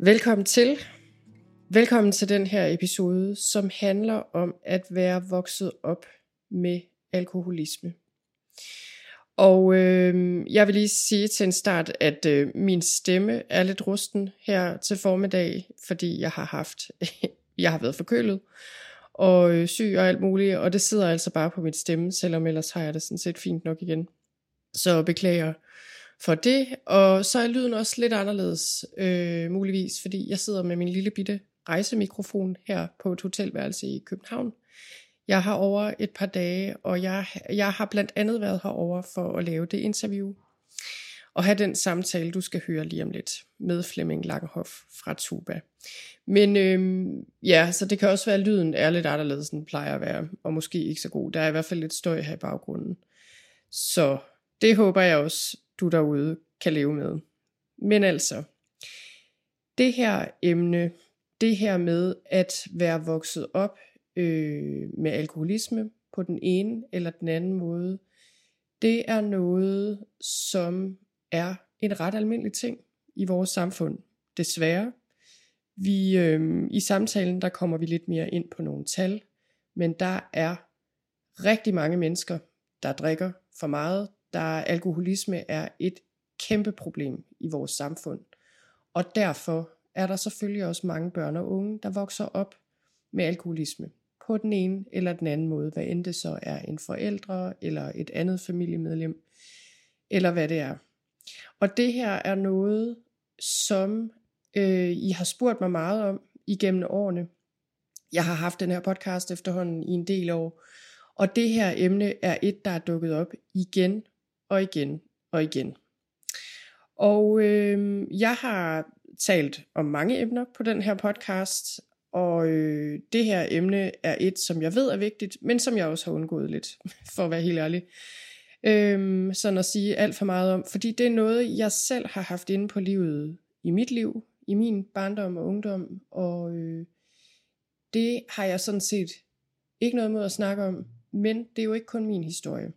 Velkommen til. Velkommen til den her episode, som handler om at være vokset op med alkoholisme. Og øh, jeg vil lige sige til en start, at øh, min stemme er lidt rusten her til formiddag, fordi jeg har haft, jeg har været forkølet og øh, syg og alt muligt, og det sidder altså bare på min stemme, selvom ellers har jeg det sådan set fint nok igen. Så beklager for det, og så er lyden også lidt anderledes, øh, muligvis, fordi jeg sidder med min lille bitte rejsemikrofon her på et hotelværelse i København. Jeg har over et par dage, og jeg, jeg har blandt andet været herover for at lave det interview, og have den samtale, du skal høre lige om lidt, med Flemming Langhoff fra Tuba. Men øhm, ja, så det kan også være, at lyden er lidt anderledes, end den plejer at være, og måske ikke så god. Der er i hvert fald lidt støj her i baggrunden. Så det håber jeg også, du derude kan leve med. Men altså, det her emne, det her med at være vokset op øh, med alkoholisme på den ene eller den anden måde, det er noget, som er en ret almindelig ting i vores samfund. Desværre. Vi, øh, I samtalen der kommer vi lidt mere ind på nogle tal, men der er rigtig mange mennesker, der drikker for meget. Der alkoholisme er et kæmpe problem i vores samfund. Og derfor er der selvfølgelig også mange børn og unge, der vokser op med alkoholisme på den ene eller den anden måde, hvad end det så er en forældre eller et andet familiemedlem, eller hvad det er. Og det her er noget, som øh, I har spurgt mig meget om igennem årene. Jeg har haft den her podcast efterhånden i en del år, og det her emne er et, der er dukket op igen og igen og igen. Og øh, jeg har talt om mange emner på den her podcast, og øh, det her emne er et, som jeg ved er vigtigt, men som jeg også har undgået lidt, for at være helt ærlig. Øhm, sådan at sige alt for meget om, fordi det er noget, jeg selv har haft inde på livet i mit liv, i min barndom og ungdom, og øh, det har jeg sådan set ikke noget med at snakke om, men det er jo ikke kun min historie.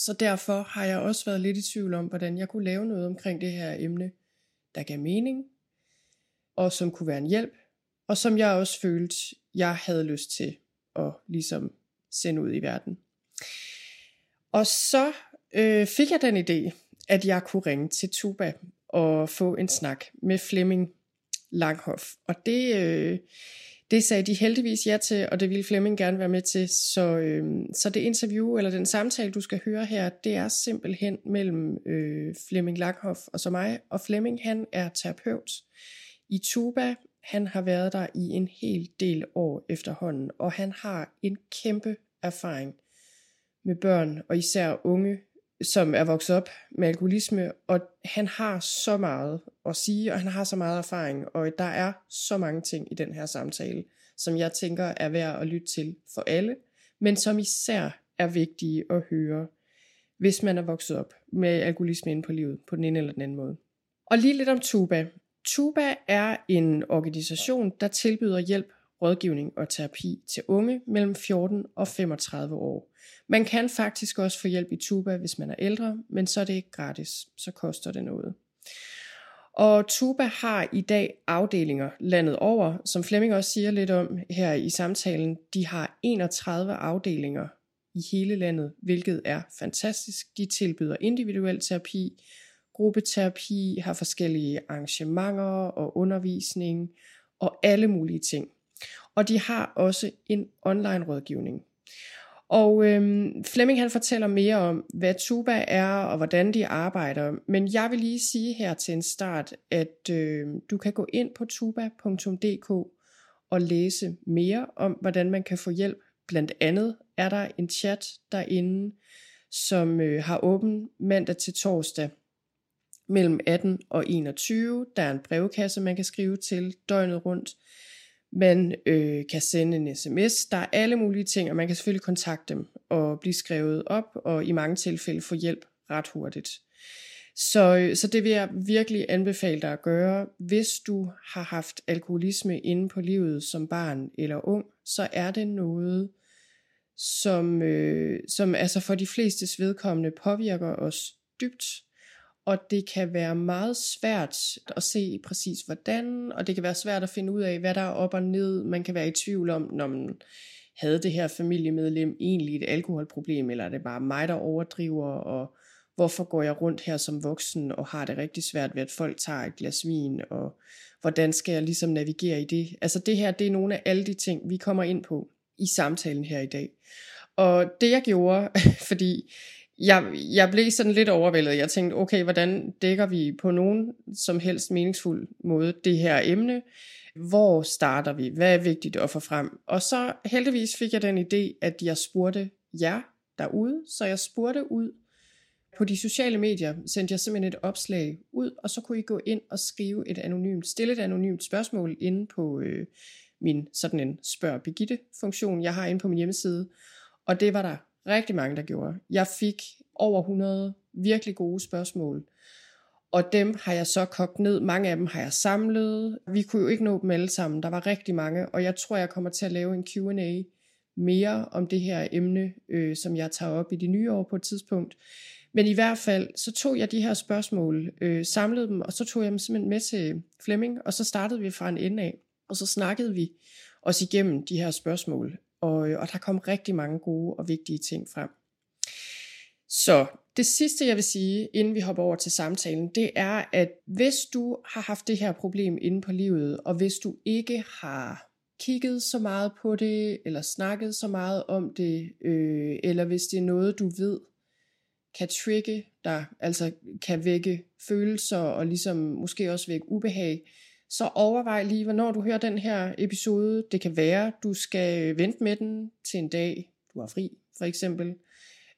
Så derfor har jeg også været lidt i tvivl om, hvordan jeg kunne lave noget omkring det her emne, der gav mening, og som kunne være en hjælp, og som jeg også følte, jeg havde lyst til at ligesom sende ud i verden. Og så øh, fik jeg den idé, at jeg kunne ringe til Tuba og få en snak med Flemming Langhoff. Og det, øh, det sagde de heldigvis ja til, og det ville Flemming gerne være med til. Så, øh, så det interview, eller den samtale, du skal høre her, det er simpelthen mellem øh, Flemming Langhoff og så mig. Og Flemming, han er terapeut i Tuba. Han har været der i en hel del år efterhånden, og han har en kæmpe erfaring med børn, og især unge, som er vokset op med alkoholisme, og han har så meget at sige, og han har så meget erfaring, og der er så mange ting i den her samtale, som jeg tænker er værd at lytte til for alle, men som især er vigtige at høre, hvis man er vokset op med alkoholisme inde på livet, på den ene eller den anden måde. Og lige lidt om Tuba. Tuba er en organisation, der tilbyder hjælp, rådgivning og terapi til unge mellem 14 og 35 år. Man kan faktisk også få hjælp i Tuba, hvis man er ældre, men så er det ikke gratis, så koster det noget. Og Tuba har i dag afdelinger landet over, som Flemming også siger lidt om her i samtalen. De har 31 afdelinger i hele landet, hvilket er fantastisk. De tilbyder individuel terapi, gruppeterapi, har forskellige arrangementer og undervisning og alle mulige ting. Og de har også en online rådgivning. Og øhm, Flemming han fortæller mere om, hvad Tuba er og hvordan de arbejder. Men jeg vil lige sige her til en start, at øh, du kan gå ind på tuba.dk og læse mere om, hvordan man kan få hjælp blandt andet er der en chat derinde, som øh, har åben mandag til torsdag mellem 18 og 21. Der er en brevkasse, man kan skrive til døgnet rundt. Man øh, kan sende en sms. Der er alle mulige ting, og man kan selvfølgelig kontakte dem og blive skrevet op, og i mange tilfælde få hjælp ret hurtigt. Så, øh, så det vil jeg virkelig anbefale dig at gøre. Hvis du har haft alkoholisme inde på livet som barn eller ung, så er det noget, som, øh, som altså for de flestes vedkommende påvirker os dybt. Og det kan være meget svært at se præcis hvordan, og det kan være svært at finde ud af, hvad der er op og ned. Man kan være i tvivl om, når man havde det her familiemedlem egentlig et alkoholproblem, eller er det bare mig, der overdriver, og hvorfor går jeg rundt her som voksen og har det rigtig svært ved, at folk tager et glas vin, og hvordan skal jeg ligesom navigere i det? Altså det her, det er nogle af alle de ting, vi kommer ind på i samtalen her i dag. Og det jeg gjorde, fordi jeg, jeg blev sådan lidt overvældet. Jeg tænkte, okay, hvordan dækker vi på nogen som helst meningsfuld måde det her emne? Hvor starter vi? Hvad er vigtigt at få frem? Og så heldigvis fik jeg den idé, at jeg spurgte jer derude. Så jeg spurgte ud på de sociale medier, sendte jeg simpelthen et opslag ud, og så kunne I gå ind og skrive et anonymt, stille et anonymt spørgsmål inde på øh, min sådan en spørg Begitte funktion, jeg har inde på min hjemmeside. Og det var der rigtig mange, der gjorde. Jeg fik over 100 virkelig gode spørgsmål. Og dem har jeg så kogt ned. Mange af dem har jeg samlet. Vi kunne jo ikke nå dem alle sammen. Der var rigtig mange. Og jeg tror, jeg kommer til at lave en Q&A mere om det her emne, øh, som jeg tager op i det nye år på et tidspunkt. Men i hvert fald, så tog jeg de her spørgsmål, øh, samlede dem, og så tog jeg dem simpelthen med til Flemming, og så startede vi fra en ende af, og så snakkede vi os igennem de her spørgsmål, og, øh, og der kom rigtig mange gode og vigtige ting frem. Så det sidste, jeg vil sige, inden vi hopper over til samtalen, det er, at hvis du har haft det her problem inde på livet, og hvis du ikke har kigget så meget på det, eller snakket så meget om det, øh, eller hvis det er noget, du ved, kan trigge dig, altså kan vække følelser, og ligesom måske også vække ubehag, så overvej lige, hvornår du hører den her episode. Det kan være, du skal vente med den til en dag, du har fri, for eksempel.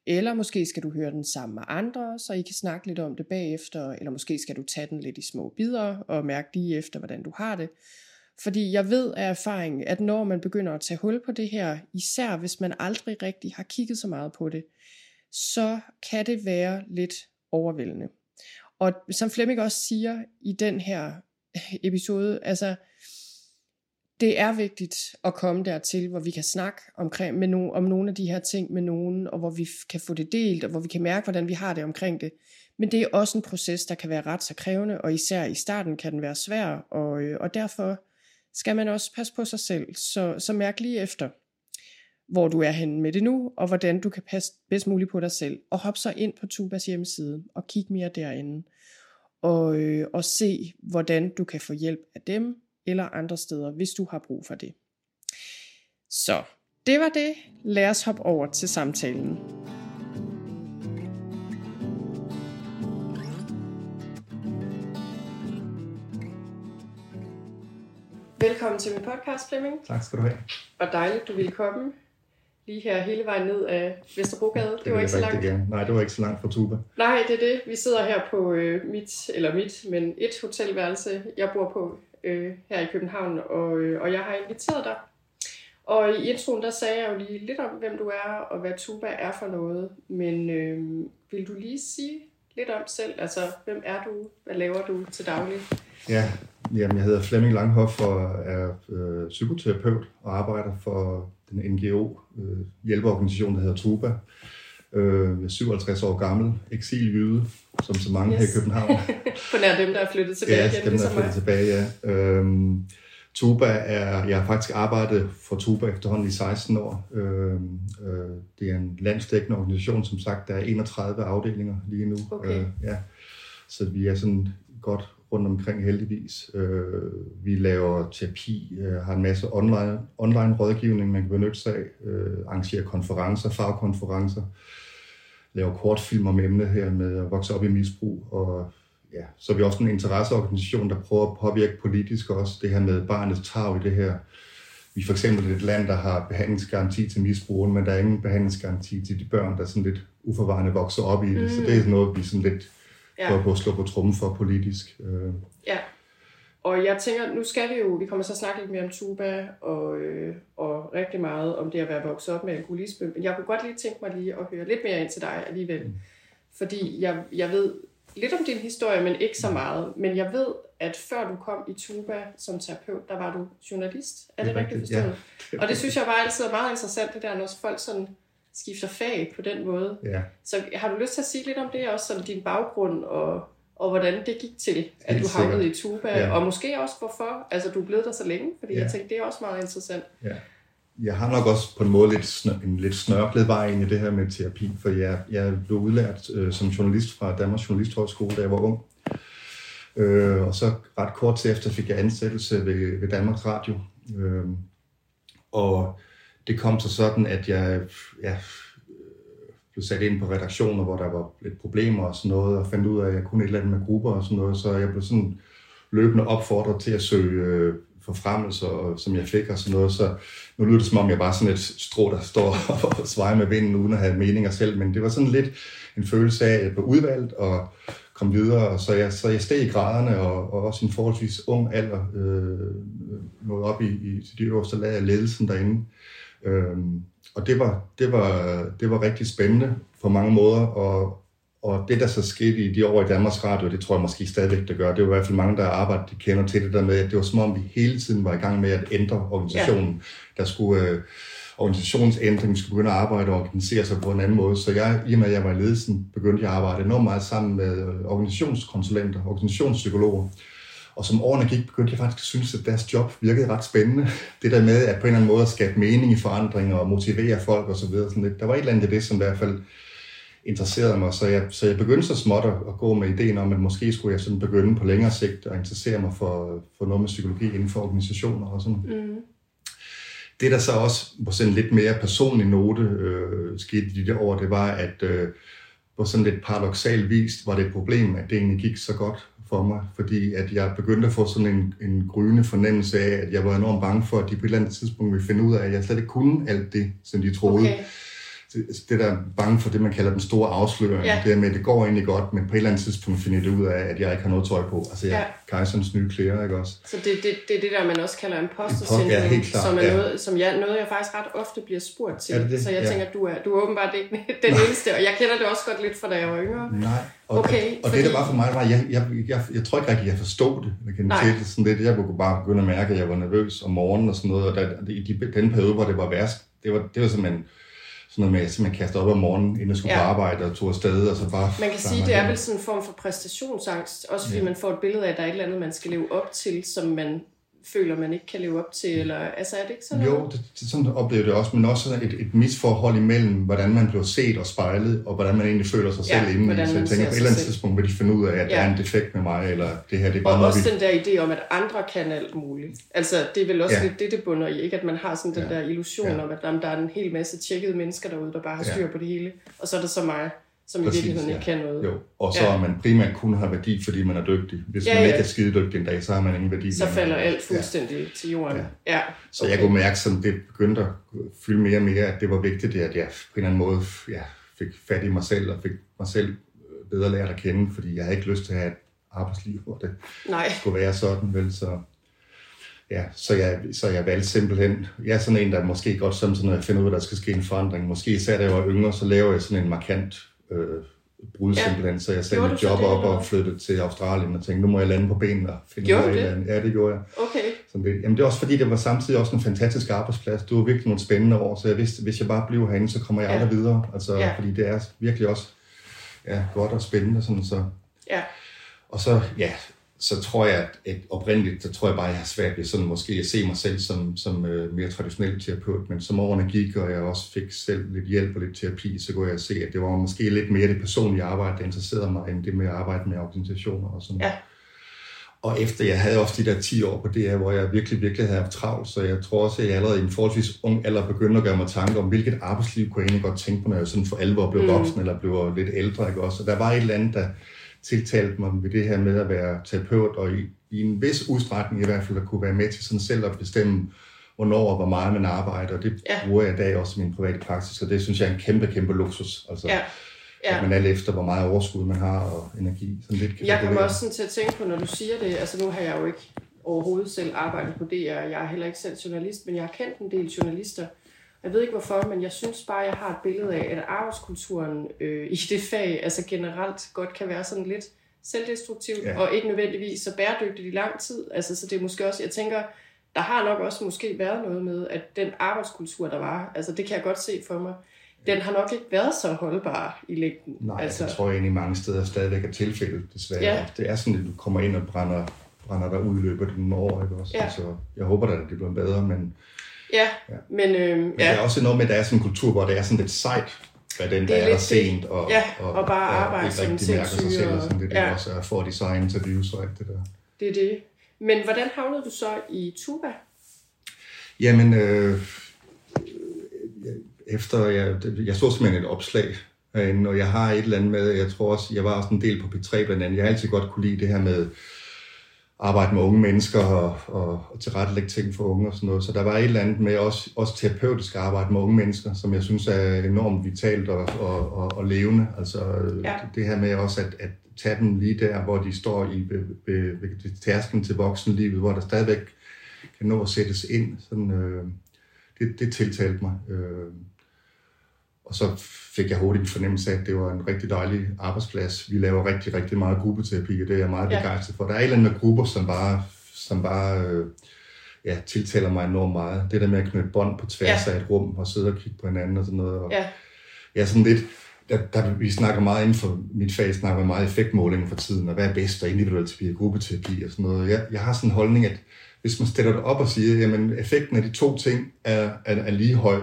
Eller måske skal du høre den sammen med andre, så I kan snakke lidt om det bagefter, eller måske skal du tage den lidt i små bidder og mærke lige efter, hvordan du har det. Fordi jeg ved af erfaring, at når man begynder at tage hul på det her, især hvis man aldrig rigtig har kigget så meget på det, så kan det være lidt overvældende. Og som Flemming også siger i den her episode, altså det er vigtigt at komme dertil, hvor vi kan snakke omkring, med no, om nogle af de her ting med nogen, og hvor vi kan få det delt, og hvor vi kan mærke, hvordan vi har det omkring det. Men det er også en proces, der kan være ret så krævende, og især i starten kan den være svær, og, øh, og derfor skal man også passe på sig selv. Så, så mærk lige efter, hvor du er henne med det nu, og hvordan du kan passe bedst muligt på dig selv. Og hop så ind på Tubas hjemmeside, og kig mere derinde og, øh, og se, hvordan du kan få hjælp af dem eller andre steder, hvis du har brug for det. Så det var det. Lad os hoppe over til samtalen. Velkommen til min podcast, Flemming. Tak skal du have. Og dejligt, du ville komme lige her hele vejen ned af Vesterbrogade. Det, det var ikke så langt. Gerne. Nej, det var ikke så langt fra Tuba. Nej, det er det. Vi sidder her på øh, mit, eller mit, men et hotelværelse, jeg bor på øh, her i København, og, øh, og jeg har inviteret dig. Og i introen, der sagde jeg jo lige lidt om, hvem du er, og hvad Tuba er for noget. Men øh, vil du lige sige lidt om selv? Altså, hvem er du? Hvad laver du til daglig? Ja, jamen, jeg hedder Flemming Langhoff og er øh, psykoterapeut og arbejder for den NGO øh, hjælpeorganisation, der hedder Tuba. Øh, jeg er 57 år gammel, eksiljyde, som så mange yes. her i København. på nær dem, der er flyttet tilbage ja, igen, dem, der ligesom er flyttet mig. tilbage, ja. Øhm, Tuba er, jeg har faktisk arbejdet for Tuba efterhånden i 16 år. Øhm, øh, det er en landsdækkende organisation, som sagt, der er 31 afdelinger lige nu. Okay. Øh, ja. Så vi er sådan godt rundt omkring heldigvis. Øh, vi laver terapi, øh, har en masse online, online rådgivning, man kan benytte sig af, øh, arrangerer konferencer, fagkonferencer, laver kortfilm om emnet her med at vokse op i misbrug, og ja, så er vi også en interesseorganisation, der prøver at påvirke politisk også det her med barnets tag i det her vi er for eksempel et land, der har behandlingsgaranti til misbrugeren, men der er ingen behandlingsgaranti til de børn, der sådan lidt uforvarende vokser op i det. Mm. Så det er sådan noget, vi sådan lidt Ja. prøver på at slå på trummen for politisk. Øh, Ja. Og jeg tænker, nu skal vi jo, vi kommer så at snakke lidt mere om tuba og, øh, og rigtig meget om det at være vokset op med alkoholisme. Men jeg kunne godt lige tænke mig lige at høre lidt mere ind til dig alligevel. Mm. Fordi jeg, jeg ved lidt om din historie, men ikke så meget. Men jeg ved, at før du kom i tuba som terapeut, der var du journalist. Er det, Det er rigtigt rigtigt, forstået? Og det synes jeg bare altid er meget interessant, det der, når folk sådan skifter fag på den måde. ja. Så har du lyst til at sige lidt om det også, som din baggrund og, og hvordan det gik til, at Helt du havnede i Tuba, Ja. og måske også hvorfor, altså du er blevet der så længe, fordi Ja. ja. jeg tænkte, det er også meget interessant. Ja. Jeg har nok også på en måde lidt snør, en lidt snørklet vej ind i det her med terapi, for jeg, jeg blev udlært øh, som journalist fra Danmarks Journalisthøjskole, da jeg var ung. Øh, og så ret kort til efter fik jeg ansættelse ved, ved Danmarks Radio. Øh, og det kom så sådan, at jeg ja, blev sat ind på redaktioner, hvor der var lidt problemer og sådan noget, og fandt ud af, at jeg kunne et eller andet med grupper og sådan noget, så jeg blev sådan løbende opfordret til at søge øh, forfremmelser, og- som jeg fik og sådan noget, så nu lyder det som om, jeg bare sådan et strå, der står og svejer med vinden, uden at have meninger selv, men det var sådan lidt en følelse af, at jeg blev udvalgt og kom videre, og så jeg, så jeg steg i graderne, og, og også i en forholdsvis ung alder, øh, nåede op i, i til de øverste lag af ledelsen derinde. Øhm, og det var, det, var, det var rigtig spændende på mange måder, og, og det, der så skete i de år i Danmarks Radio, det tror jeg måske stadigvæk, det gør. Det var i hvert fald mange, der arbejder, de kender til det der med, at det var som om, vi hele tiden var i gang med at ændre organisationen. Ja. Der skulle øh, organisationsændring, vi skulle begynde at arbejde og organisere sig på en anden måde. Så jeg, i og med, at jeg var i ledelsen, begyndte jeg at arbejde enormt meget sammen med øh, organisationskonsulenter, organisationspsykologer. Og som årene gik, begyndte jeg faktisk at synes, at deres job virkede ret spændende. Det der med at på en eller anden måde at skabe mening i forandringer og motivere folk osv. Sådan lidt. Der var et eller andet i det, som i hvert fald interesserede mig. Så jeg, så jeg begyndte så småt at, at gå med ideen om, at måske skulle jeg sådan begynde på længere sigt at interessere mig for, for noget med psykologi inden for organisationer og sådan. Mm. Det, der så også på sådan en lidt mere personlig note øh, skete i de der år, det var, at øh, på sådan lidt paradoxal vis var det et problem, at det egentlig gik så godt for mig, fordi at jeg begyndte at få sådan en, en gryende fornemmelse af, at jeg var enormt bange for, at de på et eller andet tidspunkt ville finde ud af, at jeg slet ikke kunne alt det, som de troede. Okay. Det, det der bange for det, man kalder den store afsløring, Ja. det der med, at det går egentlig godt, men på et eller andet tidspunkt finder det ud af, at jeg ikke har noget tøj på. Altså, jeg Ja. kejserens nye klæder, ikke også? Så det, det, det er det der, man også kalder imposter Impo- ja, som er ja. noget, som jeg, noget, jeg faktisk ret ofte bliver spurgt til. Er det det? Så jeg Ja. tænker, du er, du er åbenbart ikke den eneste, og jeg kender det også godt lidt fra da jeg var yngre. Nej. Og, Okay, og, og fordi- det der var for mig, var, jeg, jeg, jeg, jeg tror ikke rigtig, jeg forstod det. Jeg kan Nej. det sådan lidt. Jeg kunne bare begynde at mærke, at jeg var nervøs om morgenen og sådan noget. Og der, i de, den periode, hvor det var værst, det var, det var simpelthen sådan noget med, at simpelthen kastede op om morgenen, inden jeg skulle Ja. på arbejde og tog afsted, og så bare... Man kan sige, det er vel sådan en form for præstationsangst, også fordi Ja. man får et billede af, at der er et eller andet, man skal leve op til, som man føler, man ikke kan leve op til, eller altså er det ikke sådan Jo, noget? det, det, sådan oplevede jeg det også, men også et, et misforhold imellem, hvordan man bliver set og spejlet, og hvordan man egentlig føler sig Ja, selv inde i. hvordan Så jeg tænker, på et eller andet selv. tidspunkt vil de finde ud af, at Ja. der er en defekt med mig, eller det her, det er bare Og noget, også vi... den der idé om, at andre kan alt muligt. Altså, det er vel også Ja. ja. lidt det, det bunder i, ikke? At man har sådan den Ja. der illusion Ja. om, at jamen, der er en hel masse tjekkede mennesker derude, der bare har Ja. styr på det hele. Og så er det så mig, som Præcis, i virkeligheden ja. ikke kan noget. Jo, og så Ja. man primært kun har værdi, fordi man er dygtig. Hvis Ja, man ja. ikke er skide dygtig en dag, så har man ingen værdi. Så falder alt fuldstændig ja. til jorden. Ja. Ja. ja. Så jeg kunne mærke, at det begyndte at fylde mere og mere, at det var vigtigt, at jeg på en eller anden måde ja, fik fat i mig selv, og fik mig selv øh, bedre lært at kende, fordi jeg havde ikke lyst til at have et arbejdsliv, hvor det Nej. skulle være sådan, vel, så... Ja, så jeg, så jeg valgte simpelthen, jeg er sådan en, der måske godt samtidig, når jeg finder ud af, at der skal ske en forandring, måske især da jeg var yngre, så laver jeg sådan en markant øh, brud Ja. simpelthen, så jeg Gjorde mit job det, op og flyttede til Australien og tænkte, nu må jeg lande på benene og finde Gjorde ud af det? Ja, det gjorde jeg. Okay. Det. Jamen det er også fordi, det var samtidig også en fantastisk arbejdsplads. Det var virkelig nogle spændende år, så jeg vidste, hvis jeg bare bliver herinde, så kommer jeg Ja. aldrig videre. Altså, Ja. fordi det er virkelig også ja, godt og spændende. Sådan, så. Ja. Og så, ja, så tror jeg, at et oprindeligt, så tror jeg bare, at jeg har svært ved sådan måske at se mig selv som, som øh, mere traditionel terapeut, men som årene gik, og jeg også fik selv lidt hjælp og lidt terapi, så kunne jeg se, at det var måske lidt mere det personlige arbejde, der interesserede mig, end det med at arbejde med organisationer og sådan Ja. og efter jeg havde også de der 10 år på DR, hvor jeg virkelig, virkelig havde haft travlt, så jeg tror også, at jeg allerede i en forholdsvis ung alder begyndte at gøre mig tanker om, hvilket arbejdsliv kunne jeg egentlig godt tænke på, når jeg sådan for alvor blev Mm. voksen eller blev lidt ældre. Ikke? Også. Og der var et eller andet, der tiltalte mig ved det her med at være terapeut, og i, i en vis udstrækning i hvert fald at kunne være med til sådan selv at bestemme, hvornår og hvor meget man arbejder, og det Ja. bruger jeg i dag også i min private praksis, og det synes jeg er en kæmpe, kæmpe luksus. Altså, Ja. Ja. at man er efter, hvor meget overskud man har og energi. Sådan lidt kan Jeg kommer også sådan til at tænke på, når du siger det, altså nu har jeg jo ikke overhovedet selv arbejdet på det, og jeg er heller ikke selv journalist, men jeg har kendt en del journalister. Jeg ved ikke hvorfor, men jeg synes bare, jeg har et billede af, at arbejdskulturen øh, i det fag, altså generelt godt kan være sådan lidt selvdestruktiv, Ja. og ikke nødvendigvis så bæredygtigt i lang tid. Altså, så det er måske også, jeg tænker, der har nok også måske været noget med, at den arbejdskultur, der var, altså det kan jeg godt se for mig, den har nok ikke været så holdbar i længden. Nej, altså, altså, det tror jeg egentlig mange steder stadigvæk er tilfældet, desværre. Ja. Det er sådan, at du kommer ind og brænder, brænder der ud i løbet af nogle år. Ikke? Også? Ja. Altså, jeg håber da, at det bliver bedre, men, Ja, Ja. men øh, men ja. der er også noget med, at der er sådan en kultur, hvor det er sådan lidt sejt, hvad den der er er der sent, og, Ja, og bare arbejde som rigtig mærker sig sindssyg selv, og og- sådan det, ja. ja. også er for design interviews og alt det der. Det er det. Men hvordan havnede du så i Tuba? Jamen, øh, efter jeg, jeg så simpelthen et opslag herinde, og jeg har et eller andet med, jeg tror også, jeg var også en del på P3 blandt andet. Jeg har altid godt kunne lide det her med arbejde med unge mennesker og, og, og tilrettelægge ting for unge og sådan noget. Så der var et eller andet med også, også terapeutisk arbejde med unge mennesker, som jeg synes er enormt vitalt og, og, og, og levende. Altså Ja. det her med også at, at tage dem lige der, hvor de står i ved, ved, ved tærsken til voksenlivet, hvor der stadigvæk kan nå at sættes ind. Sådan, øh, det, det tiltalte mig. Øh, og så fik jeg hurtigt en fornemmelse af, at det var en rigtig dejlig arbejdsplads. Vi laver rigtig, rigtig meget gruppeterapi, og det er jeg meget Ja. begejstret for. Der er et eller andet med grupper, som bare, som bare øh, ja, tiltaler mig enormt meget. Det der med at knytte bånd på tværs Ja. af et rum og sidde og kigge på hinanden og sådan noget. Og, Ja, Ja, sådan lidt. Der, der, vi snakker meget inden for mit fag, snakker meget effektmåling for tiden, og hvad er bedst, og individuel terapi og gruppeterapi og sådan noget. Jeg, jeg har sådan en holdning, at hvis man stiller det op og siger, jamen effekten af de to ting er, er, er lige høj,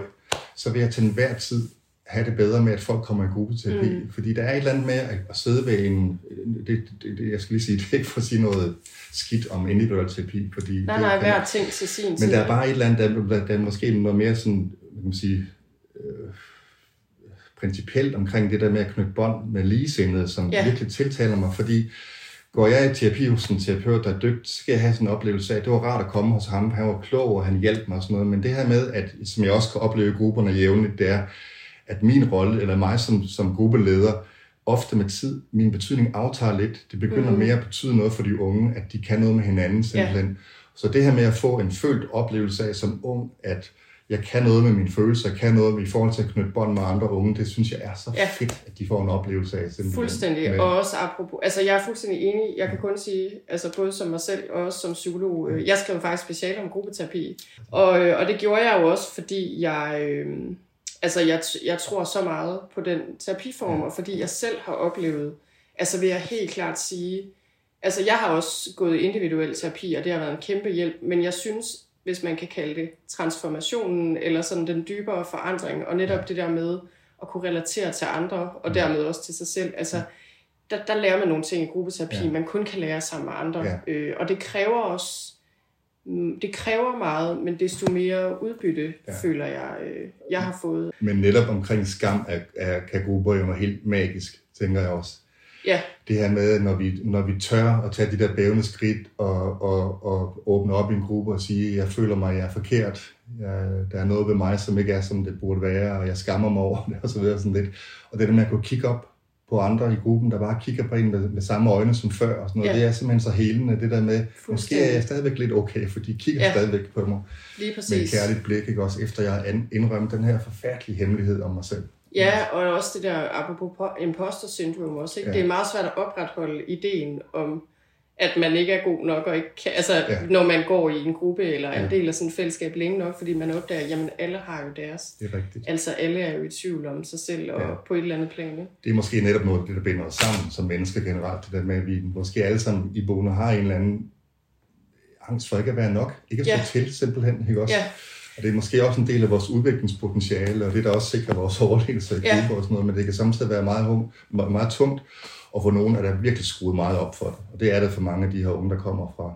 så vil jeg til enhver tid have det bedre med, at folk kommer i gruppeterapi. Mm. Fordi der er et eller andet med at, sidde ved en... Det, det, det, jeg skal lige sige, det er ikke for at sige noget skidt om individuel terapi, fordi... nej, nej, hver ting til sin tid. men der er bare et eller andet, der, der er måske noget mere sådan, hvad kan man sige, øh, principielt omkring det der med at knytte bånd med ligesindede, som Ja. virkelig tiltaler mig, fordi går jeg i terapi hos en terapeut, der er dygtig, så skal jeg have sådan en oplevelse af, at det var rart at komme hos ham, han var klog, og han hjalp mig og sådan noget, men det her med, at, som jeg også kan opleve i grupperne jævnligt, det er, at min rolle, eller mig som, som gruppeleder, ofte med tid, min betydning aftager lidt. Det begynder mm. mere at betyde noget for de unge, at de kan noget med hinanden simpelthen. Ja. Så det her med at få en følt oplevelse af som ung, at jeg kan noget med mine følelser, jeg kan noget i forhold til at knytte bånd med andre unge, det synes jeg er så Ja. ja. fedt, at de får en oplevelse af. Simpelthen. Fuldstændig, Men- og også apropos, altså jeg er fuldstændig enig, jeg kan kun sige, altså både som mig selv og også som psykolog, øh, jeg skrev faktisk speciale om gruppeterapi, og, øh, og det gjorde jeg jo også, fordi jeg, øh, altså jeg, jeg tror så meget på den terapiform, og fordi jeg selv har oplevet, altså vil jeg helt klart sige, altså jeg har også gået i individuel terapi, og det har været en kæmpe hjælp, men jeg synes, hvis man kan kalde det transformationen, eller sådan den dybere forandring, og netop det der med at kunne relatere til andre, og dermed også til sig selv, altså der, der lærer man nogle ting i gruppeterapi, ja. Man kun kan lære sammen med andre, Ja. øh, og det kræver også, det kræver meget, men desto mere udbytte, ja. Føler jeg, øh, jeg har fået. Men netop omkring skam er, er, grupper jo helt magisk, tænker jeg også. Ja, det her med, når vi, når vi tør at tage de der bævende skridt og, og, og åbne op i en gruppe og sige, jeg føler mig, jeg er forkert, jeg, der er noget ved mig, som ikke er, som det burde være, og jeg skammer mig over det, og så videre sådan lidt. Og det der med at kunne kigge op på andre i gruppen, der bare kigger på en med, med samme øjne som før, og sådan noget, Ja. det er simpelthen så helende, det der med, måske er jeg stadigvæk lidt okay, for de kigger Ja. stadigvæk på mig lige med et præcis. kærligt blik, ikke? også efter jeg har indrømt den her forfærdelige hemmelighed om mig selv. Ja, og også det der, apropos po- imposter syndrom også, ikke? Ja. det er meget svært at opretholde ideen om, at man ikke er god nok, og ikke kan, altså, ja. Når man går i en gruppe eller er en Ja. del af sådan et fællesskab længe nok, fordi man opdager, jamen alle har jo deres. Det er rigtigt. Altså alle er jo i tvivl om sig selv, og ja. På et eller andet plan. Ikke? det er måske netop noget det, der binder os sammen som mennesker generelt. Det der med, at vi måske alle sammen i boende har en eller anden angst for ikke at være nok. Ikke at stå Ja. til, simpelthen. Ikke også? Ja, Og det er måske også en del af vores udviklingspotentiale, og det der også sikrer vores overlevelse i Ja. og sådan noget, men det kan samtidig være meget, meget tungt, og for nogen er der virkelig skruet meget op for det. Og det er det for mange af de her unge, der kommer fra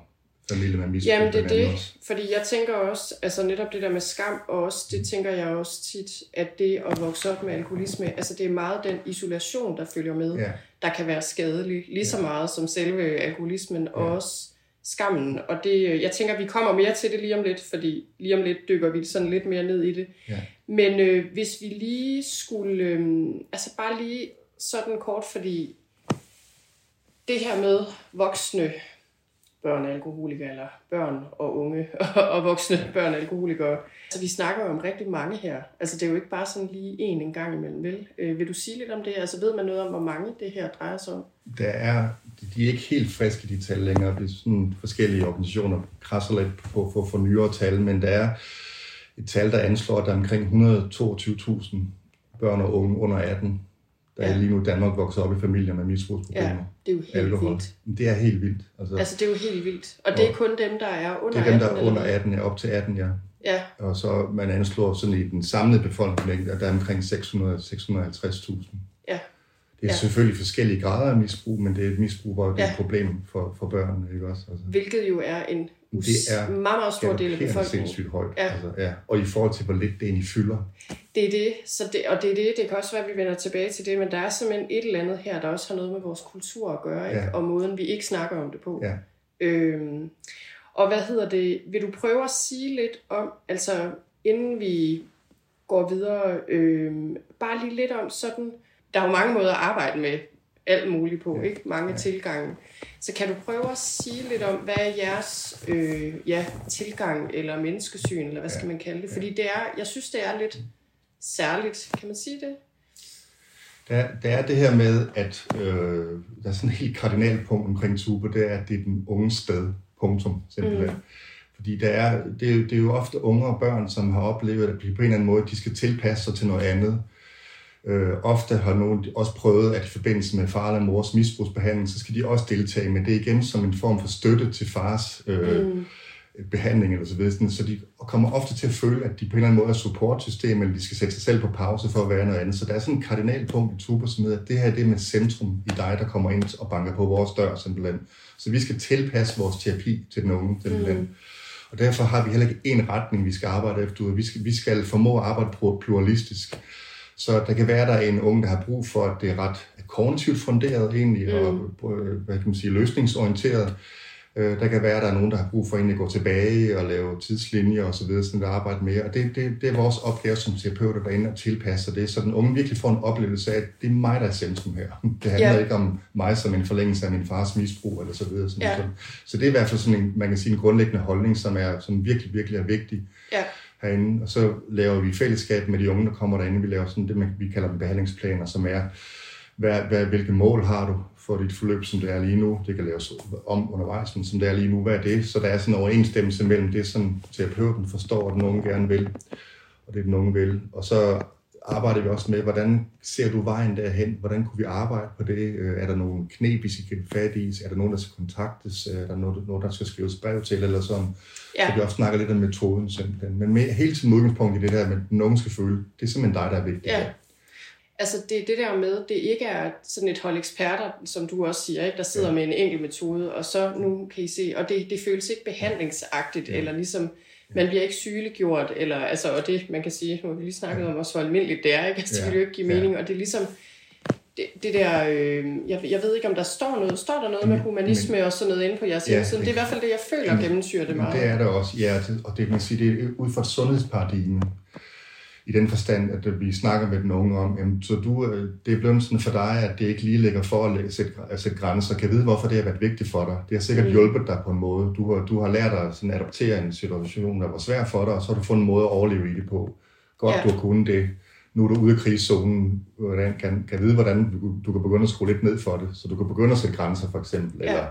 familier med misbrug. Jamen det er det, også. fordi jeg tænker også, altså netop det der med skam, og også, det tænker jeg også tit, at det at vokse op med alkoholisme, altså det er meget den isolation, der følger med, Ja. der kan være skadelig, lige så meget som selve alkoholismen, og også skammen. Og det, jeg tænker, vi kommer mere til det lige om lidt, fordi lige om lidt dykker vi sådan lidt mere ned i det. Ja. Men øh, hvis vi lige skulle, øh, altså bare lige sådan kort, fordi det her med voksne børn alkoholikere, eller børn og unge og voksne børn alkoholikere. Så altså, vi snakker jo om rigtig mange her. Altså det er jo ikke bare sådan lige en en gang imellem, vel? Øh, vil du sige lidt om det? Altså ved man noget om, hvor mange det her drejer sig om? Der er, de er ikke helt friske, de tal længere. Det er sådan forskellige organisationer krasser lidt på for, for nyere tal, men der er et tal, der anslår, at der er omkring 122.000 børn og unge under 18, der Ja. er lige nu Danmark vokset op i familier med misbrugsproblemer. Ja, det er jo helt alkohol. vildt. Det er helt vildt. Altså, Altså det er jo helt vildt. Og det er kun dem, der er under det er dem, der 18, er under hvad? 18, ja, op til 18, ja. Ja, Og så man anslår sådan i den samlede befolkning, at der er omkring 600 650.000. ja, Det er Ja. selvfølgelig forskellige grader af misbrug, men det er et misbrug, hvor det er Ja. et problem for, for børnene, ikke også? Altså, hvilket jo er en Det er meget, meget stor del af befolkningen. sindssygt højt. Ja. Altså, ja. Og i forhold til, hvor lidt det egentlig fylder. Det er det, så det, og det er det, det kan også være, at vi vender tilbage til det, men der er simpelthen et eller andet her, der også har noget med vores kultur at gøre, ikke? Ja. og måden, vi ikke snakker om det på. Ja. Øhm, og hvad hedder det, vil du prøve at sige lidt om, altså inden vi går videre, øhm, bare lige lidt om sådan, der er jo mange måder at arbejde med alt muligt på, ikke? Mange ja. tilgange. Så kan du prøve at sige lidt om, hvad er jeres øh, ja, tilgang eller menneskesyn, eller hvad skal man kalde det? Fordi det er, jeg synes, det er lidt særligt. Kan man sige det? Der, der er det her med, at øh, der er sådan et helt kardinalt punkt omkring Tuber, det er, at det er den unge sted. Punktum, simpelthen. Mm. Fordi der er, det, er jo, det er jo ofte unge og børn, som har oplevet, at på en eller anden måde, de skal tilpasse sig til noget andet. Øh, ofte har nogen også prøvet, at i forbindelse med far eller mors misbrugsbehandling, så skal de også deltage, men det er igen som en form for støtte til fars øh, mm. behandling eller så videre. Så de kommer ofte til at føle, at de på en eller anden måde er supportsystem, eller de skal sætte sig selv på pause for at være noget andet. Så der er sådan et kardinalpunkt i Tuber, som hedder, at det her det er med centrum i dig, der kommer ind og banker på vores dør simpelthen. Så vi skal tilpasse vores terapi til den unge simpelthen. Mm. Og derfor har vi heller ikke en retning, vi skal arbejde efter. Vi skal, vi skal formå at arbejde pluralistisk. Så der kan være, der er en unge, der har brug for, at det er ret kognitivt funderet egentlig, mm. og øh, hvad kan man sige, løsningsorienteret. Øh, Der kan være, der er nogen, der har brug for egentlig at gå tilbage og lave tidslinjer og så videre, sådan at arbejde mere. Og det, det, det er vores opgave som terapeuter derinde at tilpasse det, så den unge virkelig får en oplevelse af, at det er mig, der er centrum her. Det handler ja. ikke om mig som en forlængelse af min fars misbrug eller så videre. Sådan sådan. Så det er i hvert fald sådan en, man kan sige, en grundlæggende holdning, som er som virkelig, virkelig er vigtig Ja herinde. Og så laver vi fællesskab med de unge, der kommer derinde. Vi laver sådan det, man- vi kalder dem behandlingsplaner, som er, hvad, hvad, hvilke mål har du for dit forløb, som det er lige nu. Det kan laves om undervejs, men som det er lige nu, hvad er det? Så der er sådan en overensstemmelse mellem det, som terapeuten forstår, at den unge gerne vil, og det den unge vil. Og så arbejder vi også med, hvordan ser du vejen derhen? Hvordan kunne vi arbejde på det? Øh, Er der nogle knep, vi skal gribe fat i? Er der nogen, der skal kontaktes? Er der noget der skal skrives brev til? Eller sådan? Ja. Så vi også snakker lidt om metoden simpelthen. Men med, hele tiden udgangspunkt i det der, den unge skal føle, det er simpelthen dig, der er vigtig. Ja. Altså det det der med, det ikke er sådan et hold eksperter, som du også siger, ikke? der sidder Ja. med en enkelt metode, og så nu kan I se, og det, det føles ikke behandlingsagtigt, Ja. eller ligesom, man bliver ikke sygeliggjort, eller, altså, og det man kan sige, nu har vi lige snakket om også, hvor almindeligt det er, ikke? Altså, det Ja. vil jo ikke give Ja. mening, og det er ligesom, det, det der, øh, jeg, jeg ved ikke om der står noget, står der noget med Men- humanisme og sådan noget inde på jeres Ja, hjemmeside, det er i det- hvert fald det, jeg føler Men- gennemsyrer det Men meget. det er der også, ja, det- og det, man sige, det er ud fra et sundhedsparadigme. I den forstand, at vi snakker med den unge om, jamen, så du, øh, det er blevet sådan for dig, at det ikke lige ligger for at sætte, at sætte grænser. Kan vide, hvorfor det har været vigtigt for dig. Det har sikkert Mm. hjulpet dig på en måde. Du har, du har lært dig sådan at adoptere en situation, der var svær for dig, og så har du fundet en måde at overleve i det på. Godt, Ja. du har kunnet det. Nu er du ude af krigszonen. Hvordan, kan, kan vide, hvordan du, du kan begynde at skrue lidt ned for det. Så du kan begynde at sætte grænser, for eksempel. Ja. Eller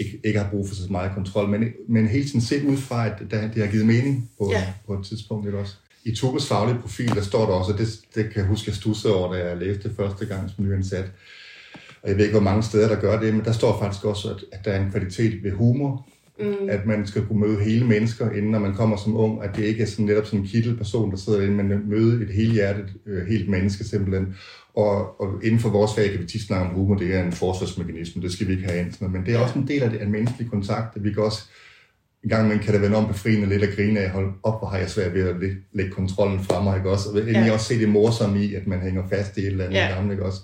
ikke, ikke har brug for så meget kontrol, men, men hele tiden set ud fra, at det, har givet mening på, Ja. på et tidspunkt lidt også. I Tubes faglige profil, der står der også, og det, det kan jeg huske, jeg stussede over, da jeg læste det første gang som nyansat. Og jeg ved ikke, hvor mange steder, der gør det, men der står faktisk også, at, at der er en kvalitet ved humor, Mm. at man skal kunne møde hele mennesker, inden når man kommer som ung, at det ikke er sådan netop sådan en kittelperson, der sidder inde, men møde et helhjertet, øh, helt menneske simpelthen. Og, og inden for vores fag kan vi tit snakke om humor, det er en forsvarsmekanisme, det skal vi ikke have ind. Men det er også en del af det af menneskelig kontakt, at vi kan også en gang man kan det vende om befriende lidt at grine af, hold op, hvor har jeg svært ved at læ- lægge kontrollen fra mig, ikke også? Og egentlig Ja. også se det morsomme i, at man hænger fast i et eller andet Ja. ja. gammel, ikke også?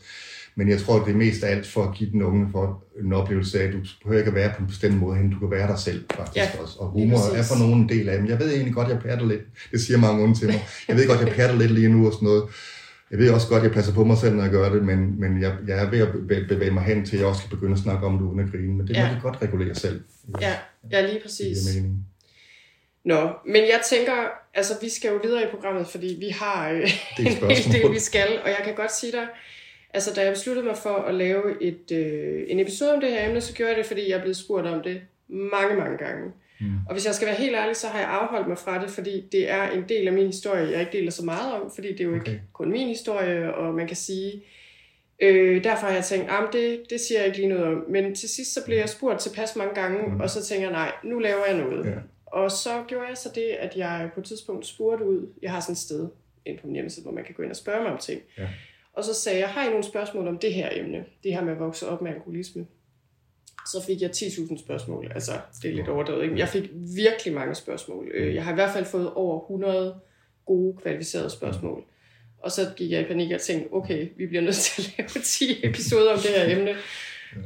Men jeg tror, det er mest af alt for at give den unge for en oplevelse af, at du behøver ikke at være på en bestemt måde hen. Du kan være dig selv faktisk Ja, også. Og humor er for nogen en del af dem. Jeg ved egentlig godt, jeg pærter lidt. Det siger mange unge til mig. Jeg ved godt, jeg pærter lidt lige nu og sådan noget. Jeg ved også godt, jeg passer på mig selv, når jeg gør det, men, men jeg, jeg er ved at bevæge, mig hen til, at jeg også kan begynde at snakke om det uden at grine. Men det må Ja. de godt regulere selv. Ja, ja lige Det præcis. er meningen. Nå, men jeg tænker, altså vi skal jo videre i programmet, fordi vi har øh, Det en hel del, vi skal. Og jeg kan godt sige dig, altså da jeg besluttede mig for at lave et, øh, en episode om det her emne, så gjorde jeg det, fordi jeg er blevet spurgt om det mange, mange gange. Mm. Og hvis jeg skal være helt ærlig, så har jeg afholdt mig fra det, fordi det er en del af min historie, jeg ikke deler så meget om, fordi det er jo okay. Ikke kun min historie, og man kan sige, øh, derfor har jeg tænkt, at det, det siger jeg ikke lige noget om. Men til sidst så blev jeg spurgt tilpas mange gange, mm. og så tænker jeg, nej, nu laver jeg noget. Ja. Og så gjorde jeg så det, at jeg på et tidspunkt spurgte ud, jeg har sådan et sted inde på min hjemmeside, hvor man kan gå ind og spørge mig om ting. Ja. Og så sagde jeg, har I nogle spørgsmål om det her emne? Det her med at vokse op med alkoholisme. Så fik jeg 10.000 spørgsmål. Altså, det er lidt overdrevet. Ikke? Jeg fik virkelig mange spørgsmål. Øh, Jeg har i hvert fald fået over 100 gode, kvalificerede spørgsmål. Og så gik jeg i panik og tænkte, okay, vi bliver nødt til at lave 10 episoder om det her emne.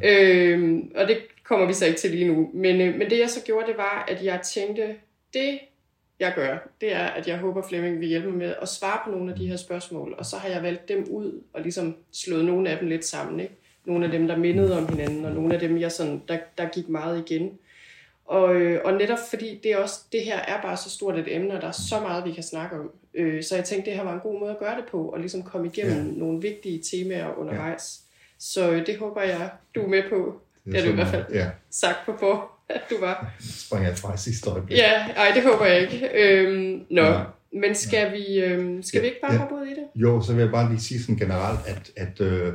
Øhm, og det kommer vi så ikke til lige nu. Men, øh, men det jeg så gjorde, det var, at jeg tænkte, det jeg gør, det er, at jeg håber, Flemming vil hjælpe mig med at svare på nogle af de her spørgsmål. Og så har jeg valgt dem ud og ligesom slået nogle af dem lidt sammen. Ikke? Nogle af dem, der mindede om hinanden, og nogle af dem, jeg sådan, der, der gik meget igen. Og, øh, og netop fordi det, er også, det her er bare så stort et emne, og der er så meget, vi kan snakke om. Øh, så jeg tænkte, det her var en god måde at gøre det på, og ligesom komme igennem ja. nogle vigtige temaer undervejs. Ja. Så øh, det håber jeg, du er med på. Det er du i hvert fald Ja, sagt på på, at du var. sprang jeg fra sidste øjeblik. Ja, ej, det håber jeg ikke. Øhm, nå, Ja. men skal vi, øhm, skal vi ikke bare Ja. hoppe ud i det? Jo, så vil jeg bare lige sige sådan generelt, at, at, øh,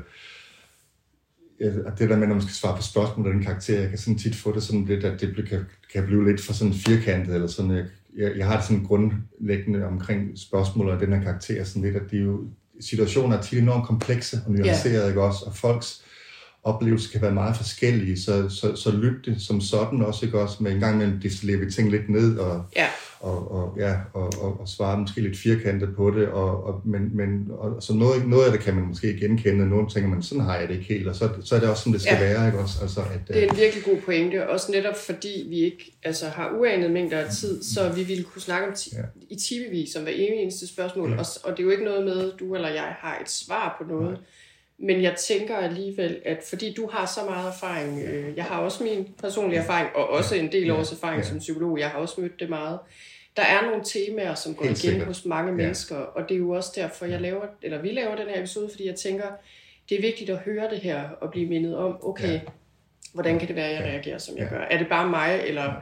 at det der med, når man skal svare på spørgsmål af den karakter, jeg kan sådan tit få det sådan lidt, at det kan, kan blive lidt for sådan firkantet, eller sådan, jeg, jeg, har det sådan grundlæggende omkring spørgsmål af den her karakter, sådan lidt, at de er jo, situationer er tit enormt komplekse og nuancerede, yeah. ikke også, og folks oplevelser kan være meget forskellige, så, så, så lyt det som sådan også, ikke også, med en gang imellem destillerer vi ting lidt ned, og Ja, og, og, ja, og, og, og svare måske lidt firkantet på det, og, og, men, men og, så noget, noget af det kan man måske genkende, og nogle tænker man, sådan har jeg det ikke helt, og så, så er det også sådan, det skal Ja. være, ikke også? Altså, at, det er en virkelig god pointe, også netop fordi vi ikke altså, har uanet mængder af tid, så vi ville kunne snakke om ti- Ja. i timevis om hver eneste spørgsmål, Ja. og, og det er jo ikke noget med, du eller jeg har et svar på noget, men jeg tænker alligevel, at fordi du har så meget erfaring, øh, jeg har også min personlige erfaring, og også en del års erfaring Ja. som psykolog, jeg har også mødt det meget, der er nogle temaer, som går igen sikkert. hos mange Ja. mennesker, og det er jo også derfor, jeg laver, eller vi laver den her episode, fordi jeg tænker, det er vigtigt at høre det her, og blive mindet om, okay, Ja. hvordan kan det være, jeg Ja. reagerer, som jeg Ja. gør? Er det bare mig, eller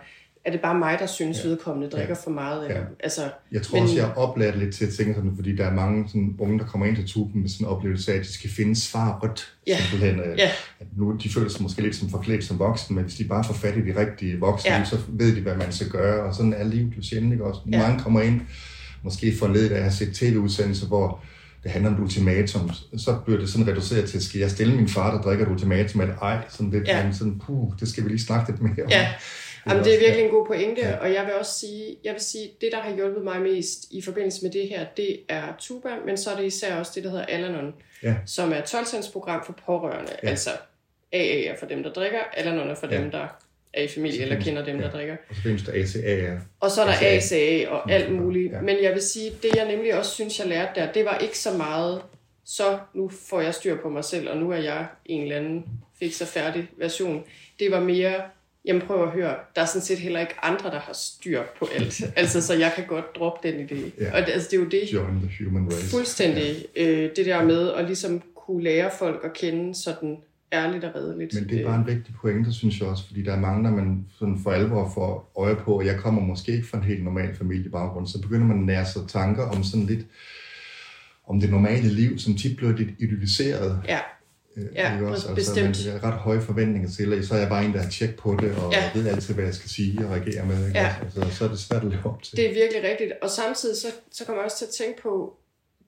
er det bare mig, der synes, Ja. vedkommende drikker for meget? Eller, Ja. altså, Jeg tror Men- også, jeg oplært lidt til at tænke sådan, fordi der er mange sådan, unge, der kommer ind til tuben med sådan en oplevelse af, at de skal finde svar rødt. Ja. Simpelthen, øh, Ja. at nu, de føler sig måske lidt som forklædt som voksne, men hvis de bare får fat i de rigtige voksne, Ja. ja. så ved de, hvad man skal gøre, og sådan er livet jo sjældent, ikke også? Ja. Ja. Mange kommer ind, måske for ledet af at have set tv-udsendelser, hvor det handler om et ultimatum, så bliver det sådan reduceret til, skal jeg stille min far, der drikker et ultimatum, at ej, sådan lidt, Ja. ja. sådan, puh, det skal vi lige snakke lidt mere om. Ja. Jamen, det er virkelig en god pointe, Ja. og jeg vil også sige, jeg vil sige, det der har hjulpet mig mest i forbindelse med det her, det er Tuba, men så er det især også det, der hedder Alanon, Ja. som er et 12 program for pårørende, ja. Altså AA er for dem, der drikker, Alanon er for Ja. dem, der er i familie eller kender dem, der Ja. drikker. Og så findes der ACA, Og så er der ACA. Og alt muligt. Ja. Men jeg vil sige, det jeg nemlig også synes, jeg lærte der, det var ikke så meget, så nu får jeg styr på mig selv, og nu er jeg en eller anden og færdig version. Det var mere, jamen prøv at høre, der er sådan set heller ikke andre, der har styr på alt. altså, så jeg kan godt droppe den idé. Ja. Og det, altså, det er jo det, Join the Human Race. fuldstændig, øh, det der med at ligesom kunne lære folk at kende sådan ærligt og redeligt. Men det er bare en vigtig pointe, synes jeg også, fordi der er mange, når man sådan for alvor får øje på, at jeg kommer måske ikke fra en helt normal familiebaggrund, så begynder man at nære sig tanker om sådan lidt, om det normale liv, som tit bliver lidt idealiseret. Ja, Ja, ikke også? bestemt. Altså, man, der er ret høje forventninger til, og så er jeg bare en, der har tjek på det, og Ja. ved altid, hvad jeg skal sige og reagere med. Ikke? Ja. også? Altså, så er det svært at leve op til. Det er virkelig rigtigt. Og samtidig så, så kommer jeg også til at tænke på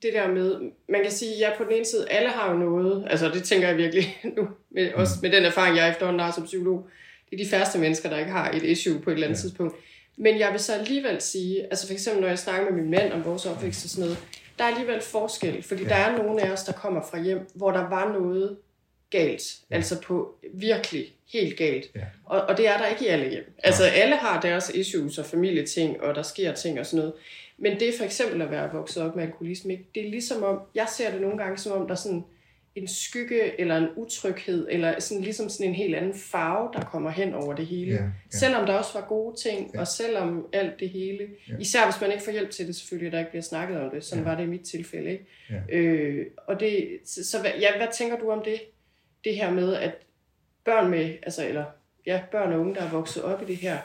det der med, man kan sige, ja på den ene side, alle har jo noget, altså det tænker jeg virkelig nu, med, også med den erfaring, jeg efterhånden har som psykolog, det er de færreste mennesker, der ikke har et issue på et eller andet. Ja. tidspunkt. Men jeg vil så alligevel sige, altså for eksempel når jeg snakker med min mand om vores opvækst og sådan noget, der er alligevel forskel, fordi ja. der er nogle af os, der kommer fra hjem, hvor der var noget galt. Ja. Altså på virkelig helt galt. Ja. Og, og det er der ikke i alle hjem. Altså alle har deres issues og familieting, og der sker ting og sådan noget. Men det for eksempel at være vokset op med alkoholisme, det er ligesom om, jeg ser det nogle gange som om, der er sådan en skygge eller en utryghed, eller sådan, ligesom sådan en helt anden farve, der kommer hen over det hele. Ja, ja. Selvom der også var gode ting, Ja. og selvom alt det hele. Ja. Især hvis man ikke får hjælp til det, selvfølgelig, der ikke bliver snakket om det. Sådan Ja. var det i mit tilfælde. Ikke? Ja. Øh, og det, så, så hvad, ja, hvad tænker du om det? Det her med, at børn med, altså, eller ja, børn og unge, der er vokset op i det her,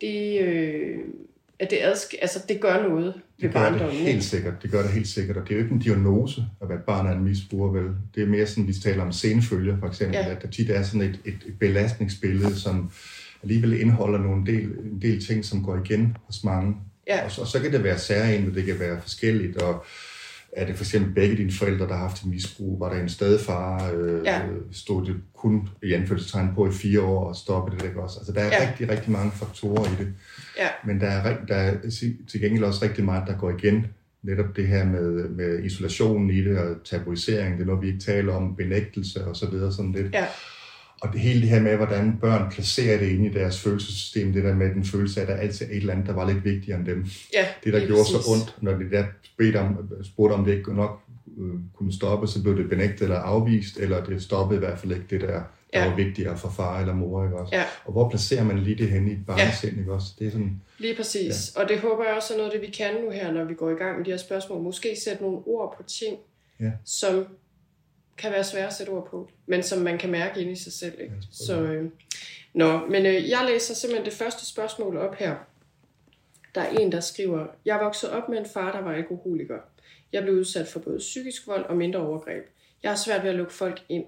det, øh, at det, adsk- altså, det gør noget Det gør det helt ikke? sikkert. Det gør det helt sikkert. Og det er jo ikke en diagnose at være barn af en misbruger, vel? Det er mere sådan, vi taler om senfølger, for eksempel. Ja. Ja. At der tit er sådan et, et, et belastningsbillede, som alligevel indeholder nogle del, en del ting, som går igen hos mange. Ja. Og, så, og så kan det være særligt, det kan være forskelligt. Og er det for eksempel begge dine forældre, der har haft et misbrug? Var der en stedfar? Øh, Ja. Stod det kun i anfølgelsestegn på i fire år og stoppede det ikke også? Altså, der er Ja. rigtig, rigtig mange faktorer i det. Ja. Men der er, der er til gengæld også rigtig meget, der går igen. Netop det her med, med isolationen i det, og tabuisering, det er noget, vi ikke taler om, benægtelse og så videre, sådan lidt. Ja. Og det hele det her med, hvordan børn placerer det inde i deres følelsessystem, det der med den følelse af, at der altid er et eller andet, der var lidt vigtigere end dem. Ja, Det, der gjorde præcis. så ondt, når de der spurgte om, spurgte om det ikke nok øh, kunne stoppe, så blev det benægtet eller afvist, eller det stoppede i hvert fald ikke det der, der Ja. var vigtigere for far eller mor. Ikke også? Ja. Og hvor placerer man lige det henne i et barnesind, ikke også? Det er sådan, Lige præcis. Ja. Og det håber jeg også er noget af det, vi kan nu her, når vi går i gang med de her spørgsmål. Måske sætte nogle ord på ting, Ja. som kan være svære at sætte ord på, men som man kan mærke inde i sig selv. Ikke? Så, øh, nå, men øh, jeg læser simpelthen det første spørgsmål op her. Der er en, der skriver, jeg voksede op med en far, der var alkoholiker. Jeg blev udsat for både psykisk vold og mindre overgreb. Jeg har svært ved at lukke folk ind.